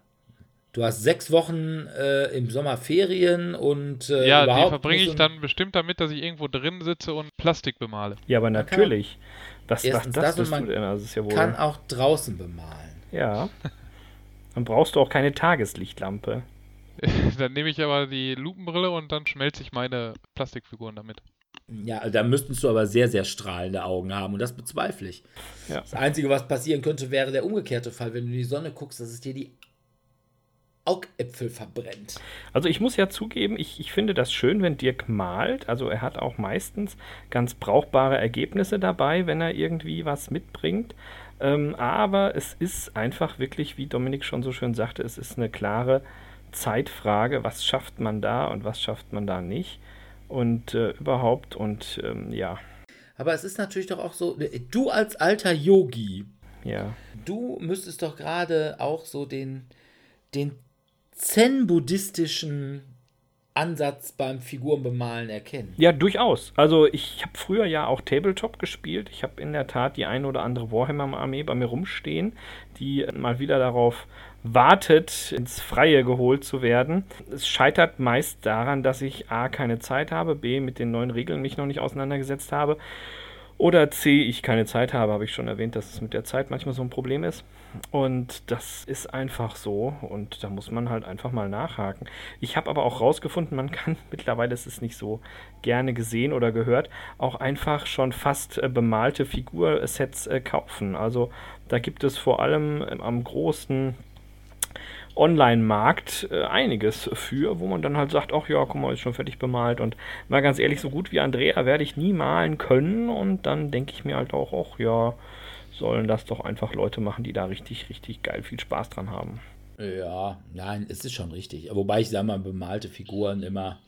Du hast sechs Wochen äh, im Sommer Ferien und äh, ja, die verbringe ich dann bestimmt damit, dass ich irgendwo drin sitze und Plastik bemale. Ja, aber natürlich. Was Erstens das, das man? Also ist ja wohl kann auch draußen bemalen. Ja. Dann brauchst du auch keine Tageslichtlampe. dann nehme ich aber die Lupenbrille und dann schmelze ich meine Plastikfiguren damit. Ja, da müsstest du aber sehr, sehr strahlende Augen haben und das bezweifle ich. Ja. Das Einzige, was passieren könnte, wäre der umgekehrte Fall. Wenn du in die Sonne guckst, dass es dir die Augäpfel verbrennt. Also ich muss ja zugeben, ich, ich finde das schön, wenn Dirk malt. Also er hat auch meistens ganz brauchbare Ergebnisse dabei, wenn er irgendwie was mitbringt. Ähm, aber es ist einfach wirklich, wie Dominik schon so schön sagte, es ist eine klare Zeitfrage, was schafft man da und was schafft man da nicht. Und äh, überhaupt und ähm, ja. Aber es ist natürlich doch auch so, du als alter Yogi, ja. du müsstest doch gerade auch so den, den zen-buddhistischen Ansatz beim Figurenbemalen erkennen. Ja, durchaus. Also ich habe früher ja auch Tabletop gespielt. Ich habe in der Tat die eine oder andere Warhammer-Armee bei mir rumstehen, die mal wieder darauf wartet, ins Freie geholt zu werden. Es scheitert meist daran, dass ich A keine Zeit habe, B mit den neuen Regeln mich noch nicht auseinandergesetzt habe oder C, ich keine Zeit habe, habe ich schon erwähnt, dass es mit der Zeit manchmal so ein Problem ist. Und das ist einfach so und da muss man halt einfach mal nachhaken. Ich habe aber auch rausgefunden, man kann mittlerweile, ist es nicht so gerne gesehen oder gehört, auch einfach schon fast äh, bemalte Figursets äh, kaufen. Also da gibt es vor allem ähm, am großen Online-Markt äh, einiges für, wo man dann halt sagt, ach ja, guck mal, ist schon fertig bemalt und mal ganz ehrlich, so gut wie Andrea werde ich nie malen können und dann denke ich mir halt auch, ach ja, sollen das doch einfach Leute machen, die da richtig, richtig geil viel Spaß dran haben. Ja, nein, es ist schon richtig. Wobei ich sage mal, bemalte Figuren immer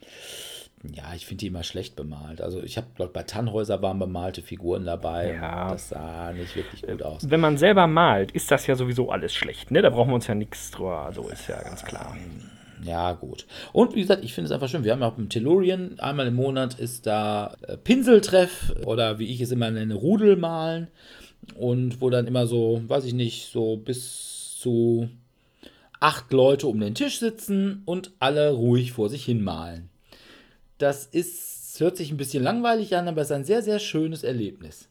ja, ich finde die immer schlecht bemalt. Also ich habe, glaube bei Tannhäuser waren bemalte Figuren dabei. Ja. Das sah nicht wirklich gut aus. Wenn man selber malt, ist das ja sowieso alles schlecht. Ne? Da brauchen wir uns ja nichts drüber. So ist ja ganz klar. Ja, gut. Und wie gesagt, ich finde es einfach schön. Wir haben ja auch im Tellurien, einmal im Monat ist da äh, Pinseltreff oder wie ich es immer nenne, Rudel malen. Und wo dann immer so, weiß ich nicht, so bis zu acht Leute um den Tisch sitzen und alle ruhig vor sich hin malen. Das ist, hört sich ein bisschen langweilig an, aber es ist ein sehr, sehr schönes Erlebnis.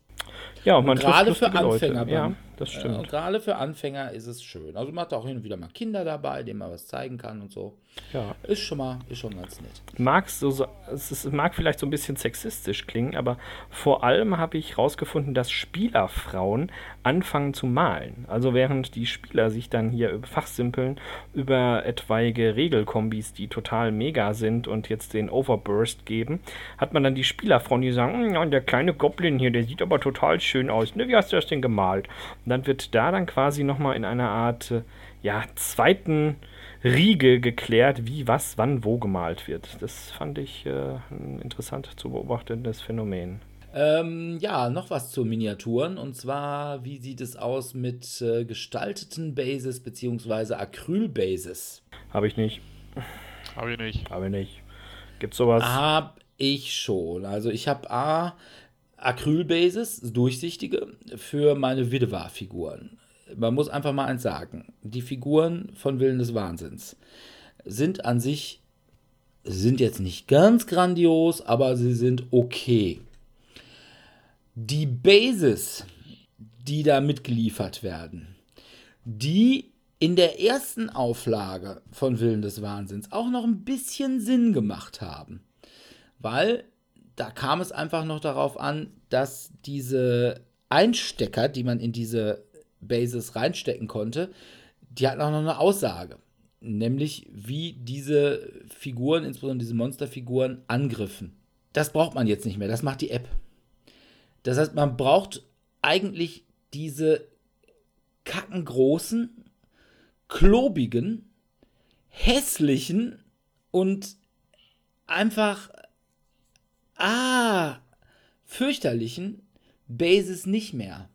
Ja, und man Und gerade für. Anfänger. Ja, beim- das äh, stimmt. und gerade für Anfänger ist es schön. Also man hat auch hin und wieder mal Kinder dabei, denen man was zeigen kann und so. Ja. Ist schon mal, ist schon ganz nett. Mag's so, so, es ist, mag vielleicht so ein bisschen sexistisch klingen, aber vor allem habe ich herausgefunden, dass Spielerfrauen anfangen zu malen. Also während die Spieler sich dann hier über fachsimpeln über etwaige Regelkombis, die total mega sind und jetzt den Overburst geben, hat man dann die Spielerfrauen, die sagen, "Hm, ja, der kleine Goblin hier, der sieht aber total schön aus. Ne, wie hast du das denn gemalt? Und dann wird da dann quasi nochmal in einer Art, äh, ja, zweiten Riege geklärt, wie, was, wann, wo gemalt wird. Das fand ich äh, ein interessant zu beobachtendes Phänomen. Ähm, ja, noch was zu Miniaturen. Und zwar, wie sieht es aus mit äh, gestalteten Bases beziehungsweise Acrylbases? Habe ich nicht. Habe ich nicht. Habe ich nicht. Gibt's sowas? Hab ich schon. Also ich habe A, Acrylbases, durchsichtige, für meine Widewar-Figuren. Man muss einfach mal eins sagen. Die Figuren von Willen des Wahnsinns sind an sich, sind jetzt nicht ganz grandios, aber sie sind okay. Die Bases, die da mitgeliefert werden, die in der ersten Auflage von Willen des Wahnsinns auch noch ein bisschen Sinn gemacht haben. Weil da kam es einfach noch darauf an, dass diese Einstecker, die man in diese Bases reinstecken konnte, die hatten auch noch eine Aussage. Nämlich, wie diese Figuren, insbesondere diese Monsterfiguren, angriffen. Das braucht man jetzt nicht mehr, das macht die App. Das heißt, man braucht eigentlich diese kackengroßen, klobigen, hässlichen und einfach ah, fürchterlichen Bases nicht mehr.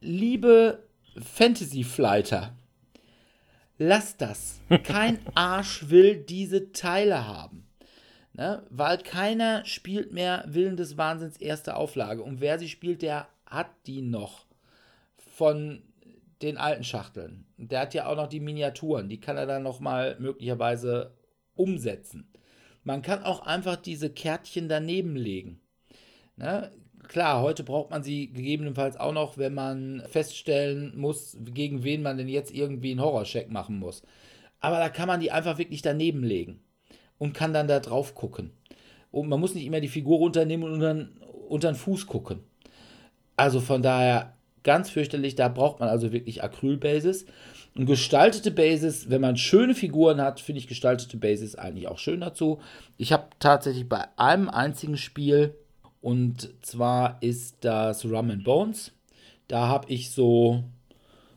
Liebe Fantasy-Flighter, lasst das. Kein Arsch will diese Teile haben. Ne? Weil keiner spielt mehr Willen des Wahnsinns erste Auflage. Und wer sie spielt, der hat die noch von den alten Schachteln. Der hat ja auch noch die Miniaturen. Die kann er dann noch mal möglicherweise umsetzen. Man kann auch einfach diese Kärtchen daneben legen. Ne? Klar, heute braucht man sie gegebenenfalls auch noch, wenn man feststellen muss, gegen wen man denn jetzt irgendwie einen Horrorcheck machen muss. Aber da kann man die einfach wirklich daneben legen und kann dann da drauf gucken. Und man muss nicht immer die Figur runternehmen und unter, unter den Fuß gucken. Also von daher ganz fürchterlich, da braucht man also wirklich Acrylbases. Und gestaltete Bases, wenn man schöne Figuren hat, finde ich gestaltete Bases eigentlich auch schön dazu. Ich habe tatsächlich bei einem einzigen Spiel, und zwar ist das Rum and Bones, da habe ich so,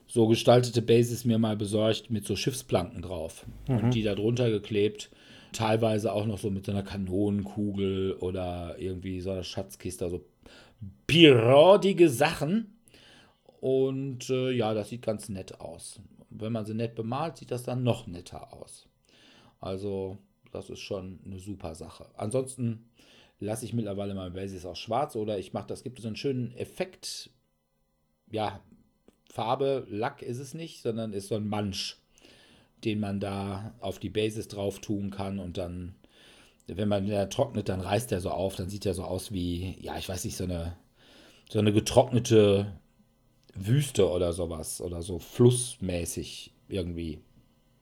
so gestaltete Bases mir mal besorgt mit so Schiffsplanken drauf und die da drunter geklebt. Teilweise auch noch so mit so einer Kanonenkugel oder irgendwie so einer Schatzkiste, also pirodige Sachen. Und äh, ja, das sieht ganz nett aus. Wenn man sie nett bemalt, sieht das dann noch netter aus. Also, das ist schon eine super Sache. Ansonsten lasse ich mittlerweile meine Basis auch schwarz oder ich mache das, gibt so einen schönen Effekt. Ja, Farbe, Lack ist es nicht, sondern ist so ein Mansch, den man da auf die Basis drauf tun kann und dann, wenn man der trocknet, dann reißt er so auf, dann sieht er so aus wie, ja, ich weiß nicht, so eine, so eine getrocknete Wüste oder sowas oder so flussmäßig irgendwie.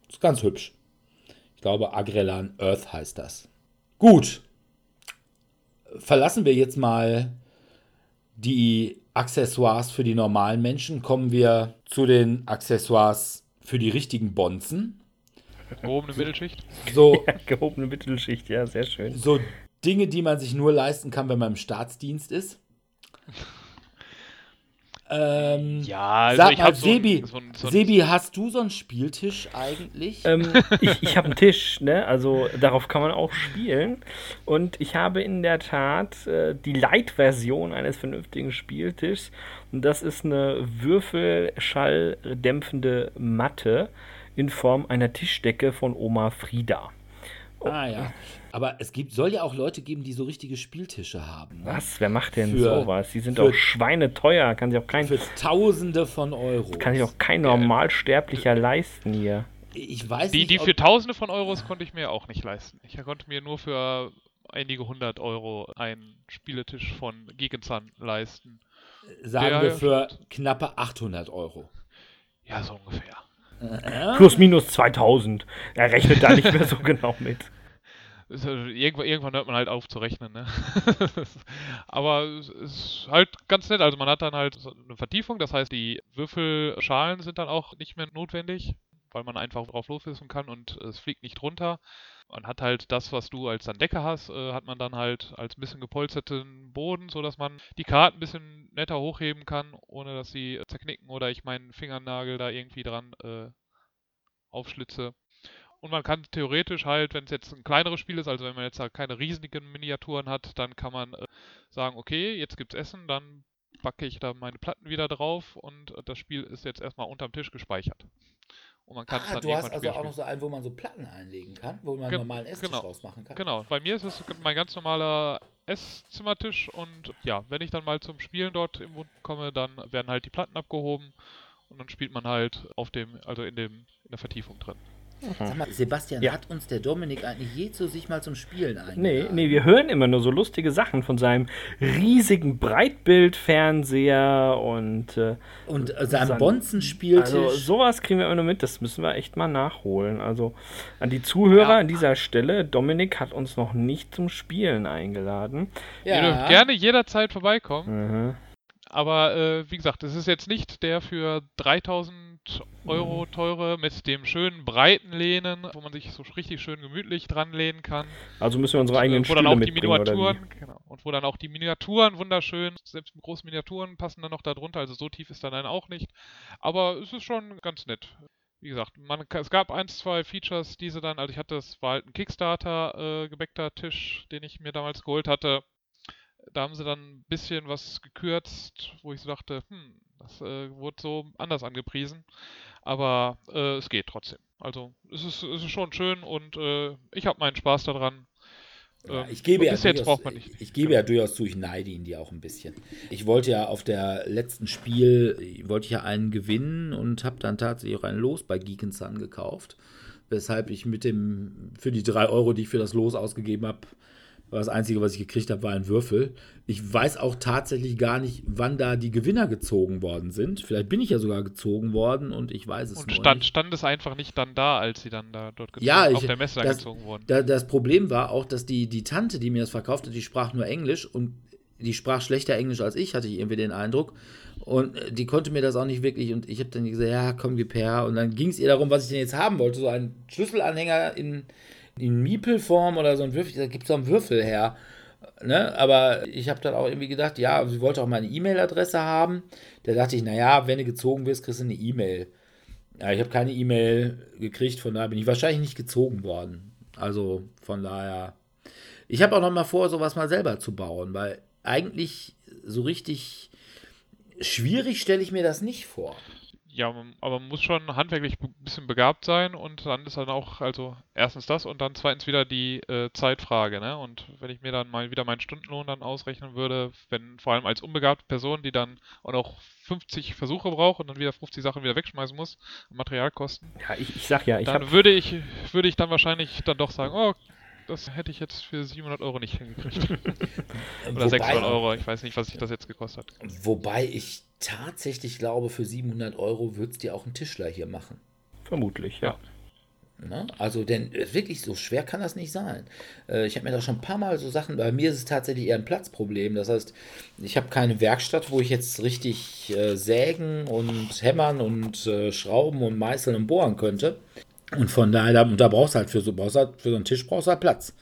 Ist ganz hübsch. Ich glaube, Agrellan Earth heißt das. Gut. Verlassen wir jetzt mal die Accessoires für die normalen Menschen. Kommen wir zu den Accessoires für die richtigen Bonzen. Gehobene Mittelschicht. So, Gehobene Mittelschicht, ja, sehr schön. so Dinge, die man sich nur leisten kann, wenn man im Staatsdienst ist. Ähm, Ja, also Sag ich mal, hab so ein- Sebi, so ein- so ein- Sebi, hast du so einen Spieltisch eigentlich? Ähm, ich ich habe einen Tisch, ne? Also darauf kann man auch spielen. Und ich habe in der Tat äh, die Light-Version eines vernünftigen Spieltischs. Und das ist eine würfelschalldämpfende Matte in Form einer Tischdecke von Oma Frieda. ah ja. Aber es gibt, soll ja auch Leute geben, die so richtige Spieltische haben. Ne? Was? Wer macht denn Für- sowas? Die sind für- auch schweineteuer. Kann sich auch kein, Für Tausende von Euro. kann sich auch kein Normalsterblicher leisten hier. ich weiß Die, nicht, die ob- für Tausende von Euros konnte ich mir auch nicht leisten. Ich konnte mir nur für einige hundert Euro einen Spieletisch von Gegensun leisten. Sagen Der wir für knappe 800 Euro. Ja, so ungefähr. Plus minus 2000. Er rechnet da nicht mehr so genau mit. Äh, Irgendwann, irgendwann hört man halt auf zu rechnen, ne? Aber es ist halt ganz nett. Also man hat dann halt eine Vertiefung, das heißt, die Würfelschalen sind dann auch nicht mehr notwendig, weil man einfach drauf loswissen kann und es fliegt nicht runter. Man hat halt das, was du als dann Decke hast, äh, hat man dann halt als ein bisschen gepolsterten Boden, sodass man die Karten ein bisschen netter hochheben kann, ohne dass sie zerknicken oder ich meinen Fingernagel da irgendwie dran äh, aufschlitze. Und man kann theoretisch halt, wenn es jetzt ein kleineres Spiel ist, also wenn man jetzt halt keine riesigen Miniaturen hat, dann kann man äh, sagen, okay, jetzt gibt's Essen, dann backe ich da meine Platten wieder drauf und äh, das Spiel ist jetzt erstmal unterm Tisch gespeichert. Und man kann es Ah, dann du hast also später auch spielen. noch so einen, wo man so Platten einlegen kann, wo man Ge- normalen Esstisch genau. rausmachen kann. Genau, bei mir ist es mein ganz normaler Esszimmertisch und ja, wenn ich dann mal zum Spielen dort im Mund komme, dann werden halt die Platten abgehoben und dann spielt man halt auf dem, also in dem, in der Vertiefung drin. Sag mal, Sebastian, Ja. hat uns der Dominik eigentlich je zu sich mal zum Spielen eingeladen? Nee, nee, wir hören immer nur so lustige Sachen von seinem riesigen Breitbildfernseher und äh, Und äh, seinem Sein- Bonzenspieltisch. also sowas kriegen wir immer nur mit, das müssen wir echt mal nachholen. Also an die Zuhörer Ja. an dieser Stelle, Dominik hat uns noch nicht zum Spielen eingeladen. Ihr dürft gerne jederzeit vorbeikommen. Mhm. Aber äh, wie gesagt, es ist jetzt nicht der für 3000 Euro teure mit dem schönen breiten Lehnen, wo man sich so richtig schön gemütlich dran lehnen kann. Also müssen wir unsere eigenen Äh, wo dann auch die Miniaturen, genau, und wo dann auch die Miniaturen wunderschön, selbst große Miniaturen passen dann noch da drunter, also so tief ist dann dann auch nicht. Aber es ist schon ganz nett. Wie gesagt, man, es gab ein, zwei Features, diese dann, also ich hatte, es war halt ein Kickstarter äh, gebäckter Tisch, den ich mir damals geholt hatte. Da haben sie dann ein bisschen was gekürzt, wo ich so dachte, hm, das äh, wurde so anders angepriesen. Aber äh, es geht trotzdem. Also es ist, es ist schon schön und äh, ich habe meinen Spaß daran. Ja, Ähm, ich gebe, und ja bis jetzt durchaus, braucht man nicht. ich, ich gebe ja durchaus zu, ich neide ihn dir auch ein bisschen. Ich wollte ja auf der letzten Spiel, wollte ich ja einen gewinnen und habe dann tatsächlich auch ein Los bei Geek Sun gekauft. Weshalb ich mit dem, für die drei Euro, die ich für das Los ausgegeben habe, das Einzige, was ich gekriegt habe, war ein Würfel. Ich weiß auch tatsächlich gar nicht, wann da die Gewinner gezogen worden sind. Vielleicht bin ich ja sogar gezogen worden und ich weiß es Und nur stand, nicht. stand es einfach nicht dann da, als sie dann da dort gezogen, Ja, ich- auf der Messe das- gezogen wurden. Da, das Problem war auch, dass die, die Tante, die mir das verkauft hat, die sprach nur Englisch und die sprach schlechter Englisch als ich, hatte ich irgendwie den Eindruck. Und äh, die konnte mir das auch nicht wirklich. Und ich habe dann gesagt, ja, komm, gib her. Und dann ging es ihr darum, was ich denn jetzt haben wollte. So einen Schlüsselanhänger in, in Miepelform oder so ein Würfel. Ich sag, gib so einen Würfel her. Ne? Aber ich habe dann auch irgendwie gedacht, ja, sie wollte auch meine E-Mail-Adresse haben. Da dachte ich, naja, wenn du gezogen wirst, kriegst du eine E-Mail. Ja, ich habe keine E-Mail gekriegt, von daher bin ich wahrscheinlich nicht gezogen worden. Also von daher. Ich habe auch noch mal vor, sowas mal selber zu bauen, weil eigentlich so richtig schwierig stelle ich mir das nicht vor. Ja, aber man muss schon handwerklich ein bisschen begabt sein und dann ist dann auch, also erstens das und dann zweitens wieder die äh, Zeitfrage, ne? Und wenn ich mir dann mal wieder meinen Stundenlohn dann ausrechnen würde, wenn vor allem als unbegabte Person, die dann auch noch 50 Versuche braucht und dann wieder 50 Sachen wieder wegschmeißen muss, Materialkosten, Ja, ich, ich sag ja, ich dann würde ich, würde ich dann wahrscheinlich dann doch sagen, oh, das hätte ich jetzt für 700 Euro nicht hingekriegt. Oder 600 Euro, ich weiß nicht, was sich das jetzt gekostet hat. Wobei ich tatsächlich glaube, für 700 Euro würdest dir auch ein Tischler hier machen. vermutlich, ja. Ne? Also, denn äh, wirklich so schwer kann das nicht sein. Äh, ich habe mir da schon ein paar Mal so Sachen, bei mir ist es tatsächlich eher ein Platzproblem. Das heißt, ich habe keine Werkstatt, wo ich jetzt richtig äh, sägen und hämmern und äh, schrauben und meißeln und bohren könnte. Und von daher, da, da brauchst du halt für so, brauchst halt, für so einen Tisch brauchst du halt Platz.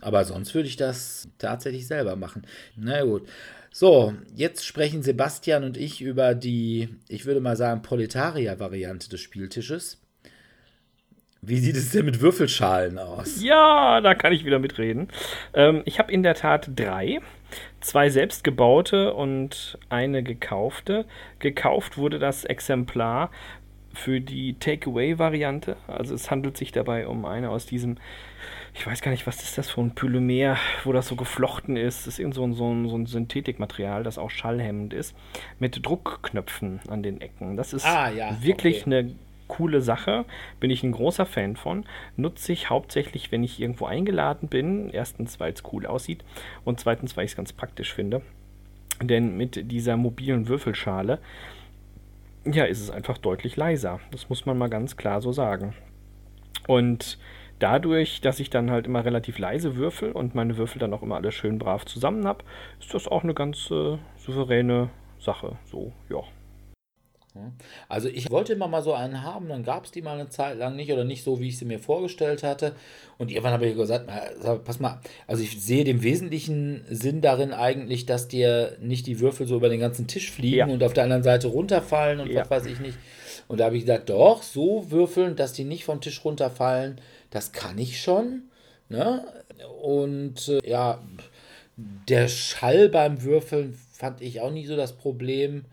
Aber sonst würde ich das tatsächlich selber machen. Na gut. So, jetzt sprechen Sebastian und ich über die, ich würde mal sagen, Proletarier-Variante des Spieltisches. Wie sieht es denn mit Würfelschalen aus? Ja, da kann ich wieder mitreden. Ähm, ich habe in der Tat drei. Zwei selbstgebaute und eine gekaufte. Gekauft wurde das Exemplar für die Takeaway-Variante. Also es handelt sich dabei um eine aus diesem, ich weiß gar nicht, was ist das für ein Polymer, wo das so geflochten ist. Das ist irgend so ein, so ein, so ein Synthetikmaterial, das auch schallhemmend ist, mit Druckknöpfen an den Ecken. Das ist Ah, ja, wirklich okay. eine coole Sache. Bin ich ein großer Fan von. Nutze ich hauptsächlich, wenn ich irgendwo eingeladen bin. Erstens, weil es cool aussieht und zweitens, weil ich es ganz praktisch finde. Denn mit dieser mobilen Würfelschale, ja, ist es einfach deutlich leiser. Das muss man mal ganz klar so sagen. Und dadurch, dass ich dann halt immer relativ leise würfel und meine Würfel dann auch immer alle schön brav zusammen habe, ist das auch eine ganz äh, souveräne Sache. So, ja. Also ich wollte immer mal so einen haben, dann gab es die mal eine Zeit lang nicht oder nicht so, wie ich sie mir vorgestellt hatte. Und irgendwann habe ich gesagt, pass mal, also ich sehe den wesentlichen Sinn darin eigentlich, dass dir nicht die Würfel so über den ganzen Tisch fliegen ja. und auf der anderen Seite runterfallen und ja. was weiß ich nicht. Und da habe ich gesagt, doch, so würfeln, dass die nicht vom Tisch runterfallen, das kann ich schon. Ne? Und äh, ja, der Schall beim Würfeln fand ich auch nie so das Problem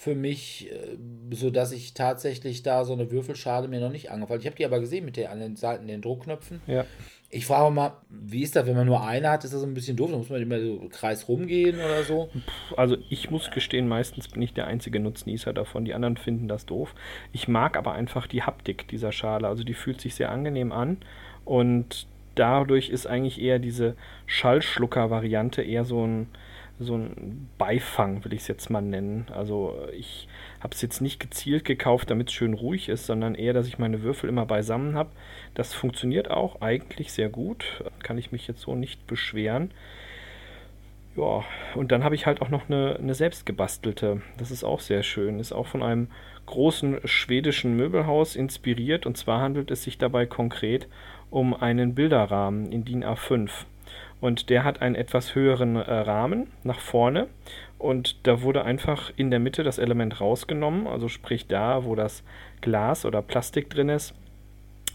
für mich, äh, so dass ich tatsächlich da so eine Würfelschale mir noch nicht angefallen. Ich habe die aber gesehen mit der an den Seiten den Druckknöpfen. Ja. Ich frage mal, wie ist das, wenn man nur eine hat, ist das ein bisschen doof, da muss man immer so Kreis rumgehen oder so? Also ich muss gestehen, meistens bin ich der einzige Nutznießer davon. Die anderen finden das doof. Ich mag aber einfach die Haptik dieser Schale. Also die fühlt sich sehr angenehm an und dadurch ist eigentlich eher diese Schallschlucker-Variante eher so ein so ein Beifang, will ich es jetzt mal nennen. Also ich habe es jetzt nicht gezielt gekauft, damit es schön ruhig ist, sondern eher, dass ich meine Würfel immer beisammen habe. Das funktioniert auch eigentlich sehr gut. Kann ich mich jetzt so nicht beschweren. Ja, und dann habe ich halt auch noch eine, eine selbstgebastelte. Das ist auch sehr schön. Ist auch von einem großen schwedischen Möbelhaus inspiriert. Und zwar handelt es sich dabei konkret um einen Bilderrahmen in DIN A5 und der hat einen etwas höheren äh, Rahmen nach vorne und da wurde einfach in der Mitte das Element rausgenommen, also sprich da, wo das Glas oder Plastik drin ist,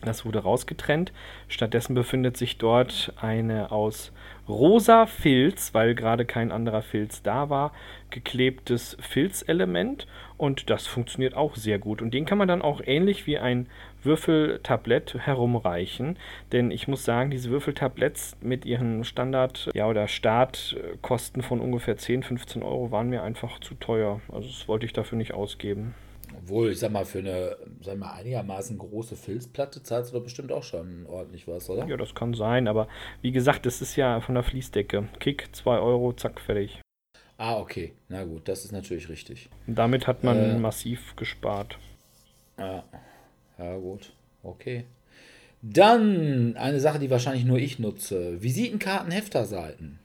das wurde rausgetrennt. Stattdessen befindet sich dort eine aus rosa Filz, weil gerade kein anderer Filz da war, geklebtes Filzelement und das funktioniert auch sehr gut. Und den kann man dann auch ähnlich wie ein Würfeltablett herumreichen. Denn ich muss sagen, diese Würfeltabletts mit ihren Standard- ja, oder Startkosten von ungefähr 10, 15 Euro waren mir einfach zu teuer. Also das wollte ich dafür nicht ausgeben. Obwohl, ich sag mal, für eine sag mal, einigermaßen große Filzplatte zahlst du doch bestimmt auch schon ordentlich was, oder? Ja, das kann sein, aber wie gesagt, das ist ja von der Fließdecke. Kick, 2 Euro, zack, fertig. Ah, okay. Na gut, das ist natürlich richtig. Und damit hat man äh, massiv gespart. Ja. Ja, gut. Okay. Dann eine Sache, die wahrscheinlich nur ich nutze. Visitenkarten, Hefterseiten.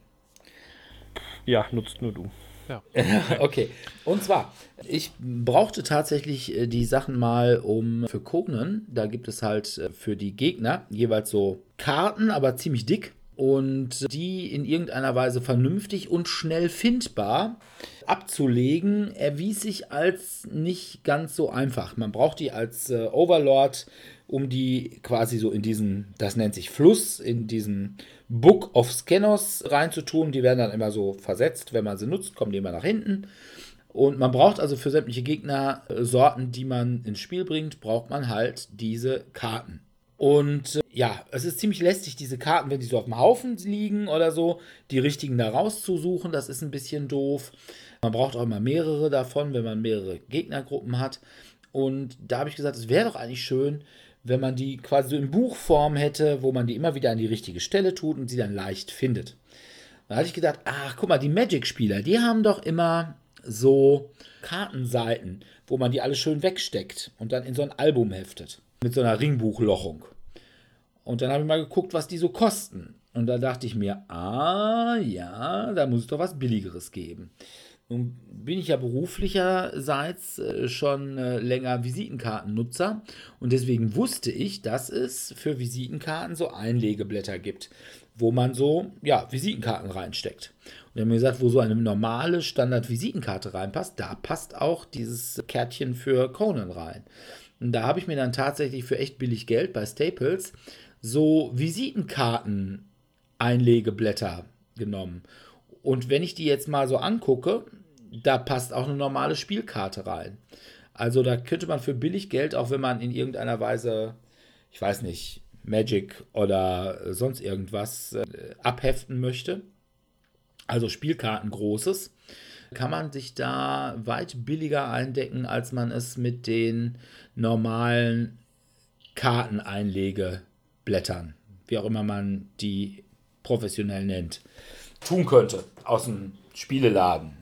Ja, nutzt nur du. Ja. okay. Und zwar, ich brauchte tatsächlich äh, die Sachen mal um für Conan. Da gibt es halt äh, für die Gegner jeweils so Karten, aber ziemlich dick und die in irgendeiner Weise vernünftig und schnell findbar abzulegen, erwies sich als nicht ganz so einfach. Man braucht die als äh, Overlord, um die quasi so in diesen, das nennt sich Fluss, in diesen Book of Scanners reinzutun. Die werden dann immer so versetzt, wenn man sie nutzt, kommen die immer nach hinten. Und man braucht also für sämtliche Gegnersorten, die man ins Spiel bringt, braucht man halt diese Karten. Und äh, ja, es ist ziemlich lästig, diese Karten, wenn die so auf dem Haufen liegen oder so, die richtigen da rauszusuchen. Das ist ein bisschen doof. Man braucht auch immer mehrere davon, wenn man mehrere Gegnergruppen hat. Und da habe ich gesagt, es wäre doch eigentlich schön, wenn man die quasi so in Buchform hätte, wo man die immer wieder an die richtige Stelle tut und sie dann leicht findet. Da hatte ich gedacht, ach, guck mal, die Magic-Spieler, die haben doch immer so Kartenseiten, wo man die alle schön wegsteckt und dann in so ein Album heftet mit so einer Ringbuchlochung. Und dann habe ich mal geguckt, was die so kosten. Und da dachte ich mir, ah ja, da muss es doch was Billigeres geben. Nun bin ich ja beruflicherseits äh, schon äh, länger Visitenkartennutzer und deswegen wusste ich, dass es für Visitenkarten so Einlegeblätter gibt, wo man so ja, Visitenkarten reinsteckt. Und wir haben gesagt, wo so eine normale Standard-Visitenkarte reinpasst, da passt auch dieses Kärtchen für Conan rein. Und da habe ich mir dann tatsächlich für echt billig Geld bei Staples so Visitenkarten-Einlegeblätter genommen. Und wenn ich die jetzt mal so angucke, da passt auch eine normale Spielkarte rein. Also da könnte man für billig Geld, auch wenn man in irgendeiner Weise, ich weiß nicht, Magic oder sonst irgendwas äh, abheften möchte, also Spielkarten großes, kann man sich da weit billiger eindecken, als man es mit den normalen Karteneinlegeblättern, wie auch immer man die professionell nennt, tun könnte aus dem Spieleladen.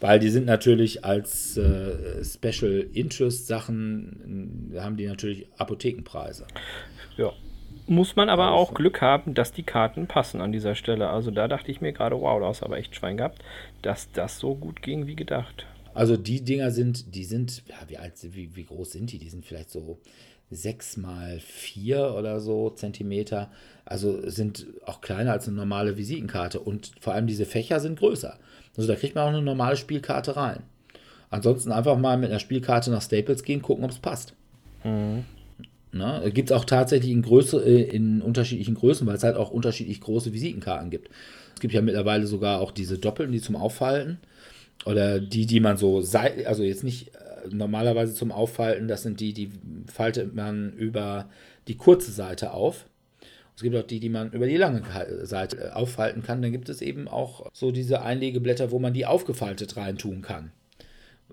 Weil die sind natürlich als äh, Special Interest Sachen, haben die natürlich Apothekenpreise. Ja. Muss man aber Also- auch Glück haben, dass die Karten passen an dieser Stelle. Also da dachte ich mir gerade, wow, da hast aber echt Schwein gehabt, dass das so gut ging wie gedacht. Also die Dinger sind, die sind, ja, wie alt, wie, wie groß sind die? Die sind vielleicht so sechs mal vier oder so Zentimeter. Also sind auch kleiner als eine normale Visitenkarte. Und vor allem diese Fächer sind größer. Also da kriegt man auch eine normale Spielkarte rein. Ansonsten einfach mal mit einer Spielkarte nach Staples gehen, gucken, ob es passt. Ne? Gibt es auch tatsächlich in, Größe, äh, in unterschiedlichen Größen, weil es halt auch unterschiedlich große Visitenkarten gibt. Es gibt ja mittlerweile sogar auch diese Doppeln, die zum Aufhalten. Oder die, die man so, also jetzt nicht äh, normalerweise zum Auffalten, das sind die, die faltet man über die kurze Seite auf. Es gibt auch die, die man über die lange Seite äh, auffalten kann. Dann gibt es eben auch so diese Einlegeblätter, wo man die aufgefaltet reintun kann.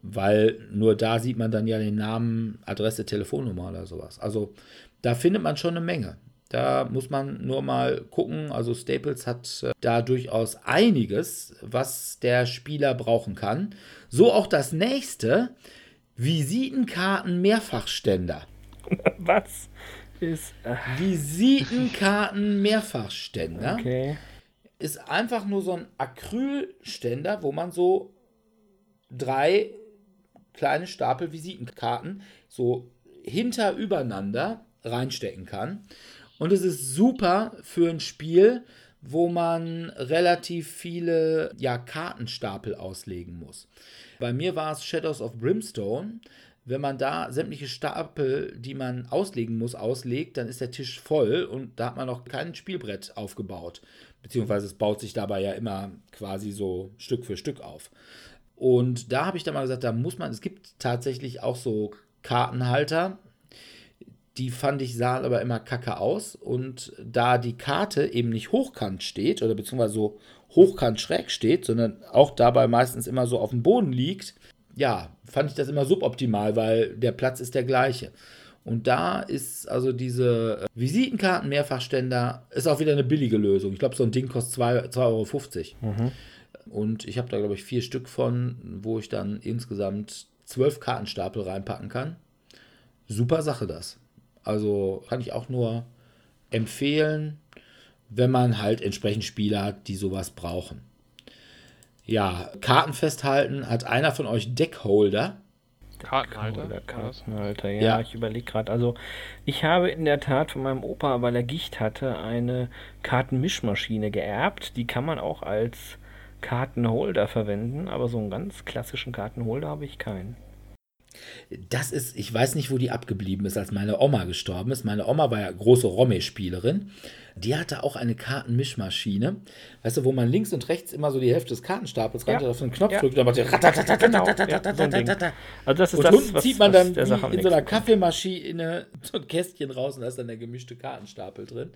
Weil nur da sieht man dann ja den Namen, Adresse, Telefonnummer oder sowas. Also da findet man schon eine Menge. Da muss man nur mal gucken. Also Staples hat äh, da durchaus einiges, was der Spieler brauchen kann. So auch das nächste: Visitenkarten Mehrfachständer. Was ist. Äh, Visitenkarten Mehrfachständer okay. ist einfach nur so ein Acrylständer, wo man so drei kleine Stapel Visitenkarten so hinter übereinander reinstecken kann. Und es ist super für ein Spiel, wo man relativ viele ja, Kartenstapel auslegen muss. Bei mir war es Shadows of Brimstone. Wenn man da sämtliche Stapel, die man auslegen muss, auslegt, dann ist der Tisch voll und da hat man noch kein Spielbrett aufgebaut. Beziehungsweise es baut sich dabei ja immer quasi so Stück für Stück auf. Und da habe ich dann mal gesagt, da muss man, es gibt tatsächlich auch so Kartenhalter, die fand ich sahen aber immer kacke aus. Und da die Karte eben nicht hochkant steht oder beziehungsweise so hochkant schräg steht, sondern auch dabei meistens immer so auf dem Boden liegt, ja, fand ich das immer suboptimal, weil der Platz ist der gleiche. Und da ist also diese äh, Visitenkarten Mehrfachständer ist auch wieder eine billige Lösung. Ich glaube, so ein Ding kostet 2,50 Euro. Und ich habe da, glaube ich, vier Stück von, wo ich dann insgesamt zwölf Kartenstapel reinpacken kann. Super Sache das. Also kann ich auch nur empfehlen, wenn man halt entsprechend Spieler hat, die sowas brauchen. Ja, Karten festhalten. Hat einer von euch Deckholder? Kartenhalter. Kartenhalter, ja, Ja. ich überlege gerade. Also, ich habe in der Tat von meinem Opa, weil er Gicht hatte, eine Kartenmischmaschine geerbt. Die kann man auch als Kartenholder verwenden, aber so einen ganz klassischen Kartenholder habe ich keinen. Das ist, ich weiß nicht, wo die abgeblieben ist, als meine Oma gestorben ist. Meine Oma war ja große Romme-Spielerin. Die hatte auch eine Kartenmischmaschine. Weißt du, wo man links und rechts immer so die Hälfte des Kartenstapels rein Ja. auf den Knopf Ja. drückt, dann macht der Genau, ja, so. Also das ist Und das, unten was, zieht man dann in so einer. Kaffeemaschine so ein Kästchen raus und da ist dann der gemischte Kartenstapel drin.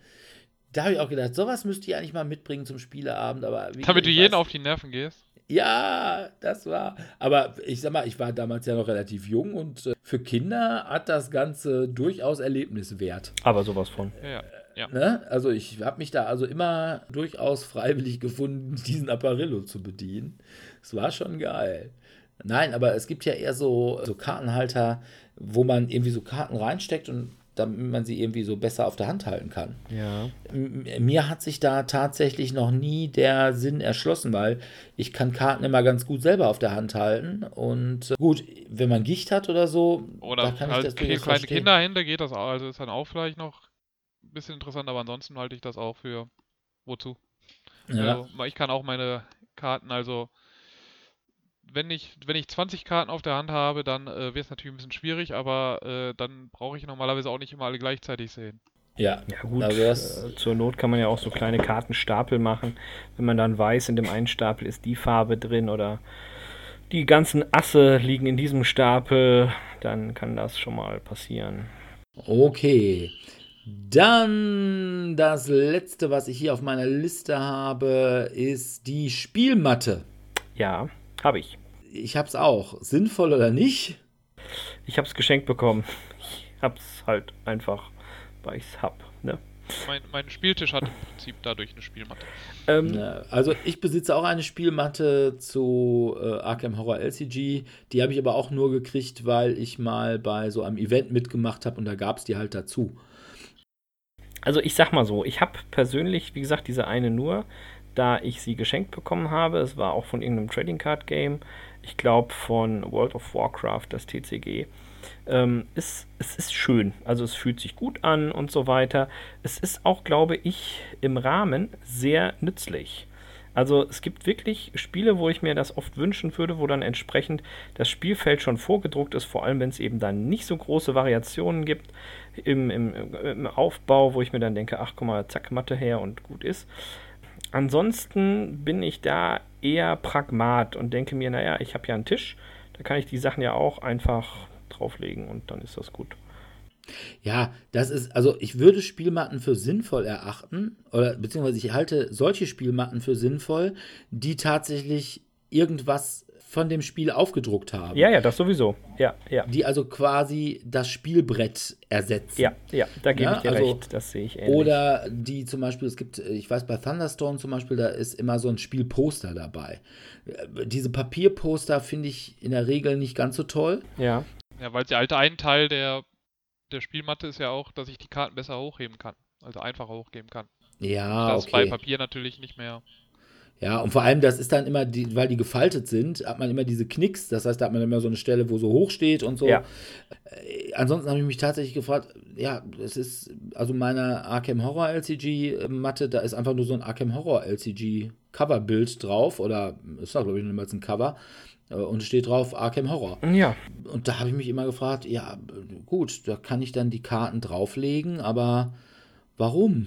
Da habe ich auch gedacht, sowas müsst ihr eigentlich mal mitbringen zum Spieleabend. Aber wie, Damit du jeden auf die Nerven gehst. Ja, das war. Aber ich sag mal, ich war damals ja noch relativ jung und äh, für Kinder hat das Ganze durchaus Erlebniswert. Aber sowas von. Ja, ja. ja. Ne? Also ich habe mich da also immer durchaus freiwillig gefunden, diesen Apparillo zu bedienen. Es war schon geil. Nein, aber es gibt ja eher so, so Kartenhalter, wo man irgendwie so Karten reinsteckt und damit man sie irgendwie so besser auf der Hand halten kann. Ja. Mir hat sich da tatsächlich noch nie der Sinn erschlossen, weil ich kann Karten immer ganz gut selber auf der Hand halten. Und äh, gut, wenn man Gicht hat oder so, Oder da kann ich halt das kleine verstehen. Kinderhände geht das auch. Also ist dann auch vielleicht noch ein bisschen interessant, aber ansonsten halte ich das auch für wozu. Ja, Also, ich kann auch meine Karten, also wenn ich, wenn ich 20 Karten auf der Hand habe, dann äh, wird es natürlich ein bisschen schwierig, aber äh, dann brauche ich normalerweise auch nicht immer alle gleichzeitig sehen. ja. Ja gut, Also das, äh, zur Not kann man ja auch so kleine Kartenstapel machen. Wenn man dann weiß, in dem einen Stapel ist die Farbe drin oder die ganzen Asse liegen in diesem Stapel, dann kann das schon mal passieren. Okay. Dann das letzte, was ich hier auf meiner Liste habe, ist die Spielmatte. Ja, habe ich. Ich habe es auch. Sinnvoll oder nicht? Ich habe es geschenkt bekommen. Ich habe es halt einfach, weil ich es hab. Ne? Mein, mein Spieltisch hat im Prinzip dadurch eine Spielmatte. Ähm, also ich besitze auch eine Spielmatte zu äh, Arkham Horror LCG. Die habe ich aber auch nur gekriegt, weil ich mal bei so einem Event mitgemacht habe und da gab es die halt dazu. Also ich sag mal so, ich habe persönlich, wie gesagt, diese eine nur, da ich sie geschenkt bekommen habe. Es war auch von irgendeinem Trading Card Game. Ich glaube von World of Warcraft, das TCG. Ähm, ist, es ist schön. Also es fühlt sich gut an und so weiter. Es ist auch, glaube ich, im Rahmen sehr nützlich. Also es gibt wirklich Spiele, wo ich mir das oft wünschen würde, wo dann entsprechend das Spielfeld schon vorgedruckt ist, vor allem wenn es eben dann nicht so große Variationen gibt im, im, im, Aufbau, wo ich mir dann denke, ach guck mal, zack, Matte her und gut ist. Ansonsten bin ich da eher Pragmat und denke mir, naja, ich habe ja einen Tisch, da kann ich die Sachen ja auch einfach drauflegen und dann ist das gut. Ja, das ist, also ich würde Spielmatten für sinnvoll erachten, oder beziehungsweise ich halte solche Spielmatten für sinnvoll, die tatsächlich irgendwas von dem Spiel aufgedruckt haben. Ja, ja, das sowieso. Ja, ja. Die also quasi das Spielbrett ersetzen. Ja, ja, da gebe ja, ich dir also, recht, das sehe ich ähnlich. Oder die zum Beispiel, es gibt, ich weiß, bei Thunderstorm zum Beispiel, da ist immer so ein Spielposter dabei. Diese Papierposter finde ich in der Regel nicht ganz so toll. Ja. Ja, weil der alte ein Teil der, der Spielmatte ist ja auch, dass ich die Karten besser hochheben kann. Also einfacher hochgeben kann. Ja, das okay. bei Papier natürlich nicht mehr. Ja, und vor allem, das ist dann immer, die, weil die gefaltet sind, hat man immer diese Knicks. Das heißt, da hat man immer so eine Stelle, wo so hoch steht und so. Ja. Äh, ansonsten habe ich mich tatsächlich gefragt, ja, es ist, also meine Arkham Horror LCG Matte, da ist einfach nur so ein Arkham Horror LCG Coverbild drauf oder ist da, glaube ich, niemals ein Cover. Äh, und steht drauf Arkham Horror. Ja. Und da habe ich mich immer gefragt, ja, gut, da kann ich dann die Karten drauflegen, aber warum?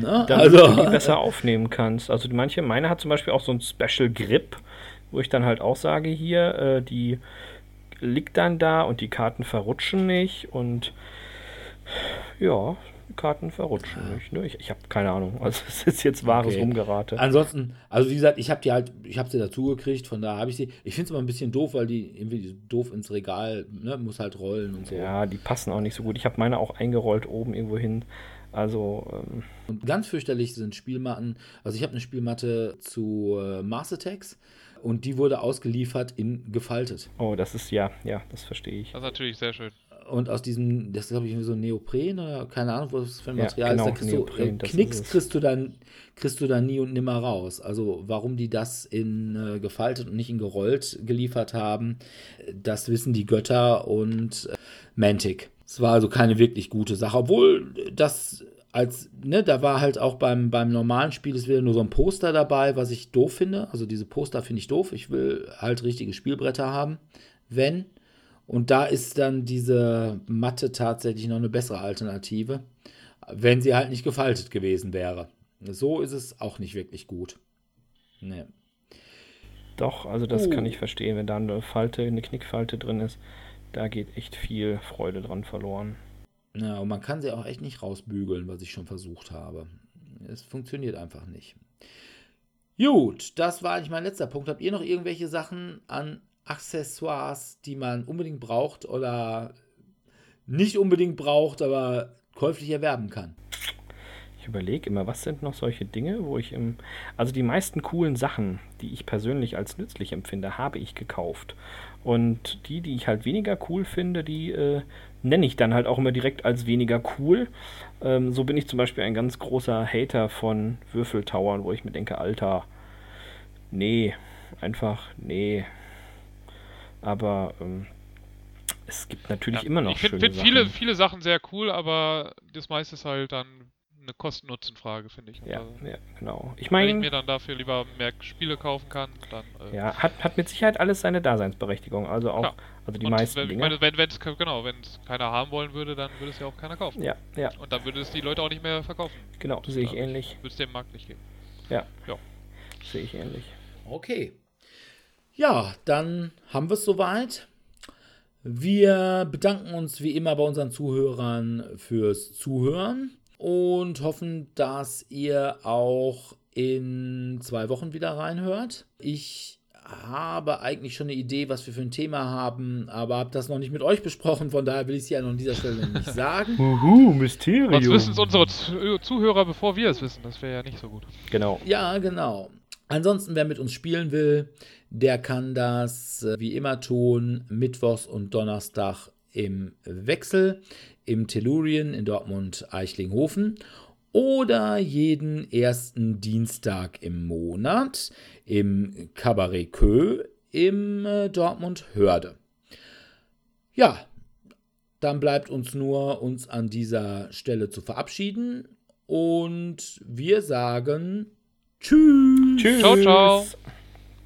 Ne? Damit also, du die besser aufnehmen kannst. Also manche, meine hat zum Beispiel auch so ein Special Grip, wo ich dann halt auch sage, hier, äh, die liegt dann da und die Karten verrutschen nicht und ja, Karten verrutschen nicht. Ne? Ich, ich habe keine Ahnung. Also es ist jetzt wahres okay. Rumgerate. Ansonsten, also wie gesagt, ich habe die halt, ich habe sie dazu gekriegt, von da habe ich sie. Ich finde es immer ein bisschen doof, weil die irgendwie doof ins Regal, ne, muss halt rollen und so. Ja, die passen auch nicht so gut. Ich habe meine auch eingerollt oben irgendwo hin. Also. Ähm und ganz fürchterlich sind Spielmatten. Also ich habe eine Spielmatte zu äh, Mars Attacks und die wurde ausgeliefert in gefaltet. Oh, das ist ja, ja, das verstehe ich. Das ist natürlich sehr schön und aus diesem, das ist glaube ich so ein Neopren oder keine Ahnung, was das für ein Material ja, genau, ist, da kriegst Neopren, du, äh, Knicks kriegst du dann kriegst du dann nie und nimmer raus. Also warum die das in äh, gefaltet und nicht in gerollt geliefert haben, das wissen die Götter und äh, Mantic. Es war also keine wirklich gute Sache, obwohl das als, ne, da war halt auch beim, beim normalen Spiel ist wieder nur so ein Poster dabei, was ich doof finde. Also diese Poster finde ich doof. Ich will halt richtige Spielbretter haben. Wenn, und da ist dann diese Matte tatsächlich noch eine bessere Alternative, wenn sie halt nicht gefaltet gewesen wäre. So ist es auch nicht wirklich gut. Nee. Doch, also das oh. kann ich verstehen, wenn da eine Falte, eine Knickfalte drin ist, da geht echt viel Freude dran verloren. Ja, und man kann sie auch echt nicht rausbügeln, was ich schon versucht habe. Es funktioniert einfach nicht. Gut, das war eigentlich mein letzter Punkt. Habt ihr noch irgendwelche Sachen an Accessoires, die man unbedingt braucht oder nicht unbedingt braucht, aber käuflich erwerben kann. Ich überlege immer, was sind noch solche Dinge, wo ich im. Also die meisten coolen Sachen, die ich persönlich als nützlich empfinde, habe ich gekauft. Und die, die ich halt weniger cool finde, die äh, nenne ich dann halt auch immer direkt als weniger cool. Ähm, so bin ich zum Beispiel ein ganz großer Hater von Würfeltauern, wo ich mir denke, Alter, nee, einfach, nee, aber ähm, es gibt natürlich ja, immer noch ich find, schöne find viele, Sachen. viele Sachen sehr cool, aber das meiste ist halt dann eine Kosten-Nutzen-Frage, finde ich. Ja, ja, genau. Ich meine, wenn ich mir dann dafür lieber mehr Spiele kaufen kann, dann. Äh, ja, hat, hat mit Sicherheit alles seine Daseinsberechtigung. Also auch, ja. also die Und meisten wenn, Dinge. Meine, wenn es genau, wenn es keiner haben wollen würde, dann würde es ja auch keiner kaufen. Ja, ja. Und dann würde es die Leute auch nicht mehr verkaufen. Genau, sehe ich ähnlich. Würde es dem Markt nicht geben. Ja. Ja. Sehe ich ähnlich. Okay. Ja, dann haben wir es soweit. Wir bedanken uns wie immer bei unseren Zuhörern fürs Zuhören und hoffen, dass ihr auch in zwei Wochen wieder reinhört. Ich habe eigentlich schon eine Idee, was wir für ein Thema haben, aber habe das noch nicht mit euch besprochen, von daher will ich es hier an dieser Stelle nicht sagen. Uhu, Mysterium. Was wissen es unsere Zuhörer, bevor wir es wissen? Das wäre ja nicht so gut. Genau. Ja, genau. Ansonsten, wer mit uns spielen will, der kann das äh, wie immer tun, Mittwochs und Donnerstag im Wechsel im Tellurien in Dortmund-Eichlinghofen oder jeden ersten Dienstag im Monat im Cabaret Kö im äh, Dortmund Hörde. Ja, dann bleibt uns nur, uns an dieser Stelle zu verabschieden und wir sagen Tschüss. Tschüss. Ciao, ciao.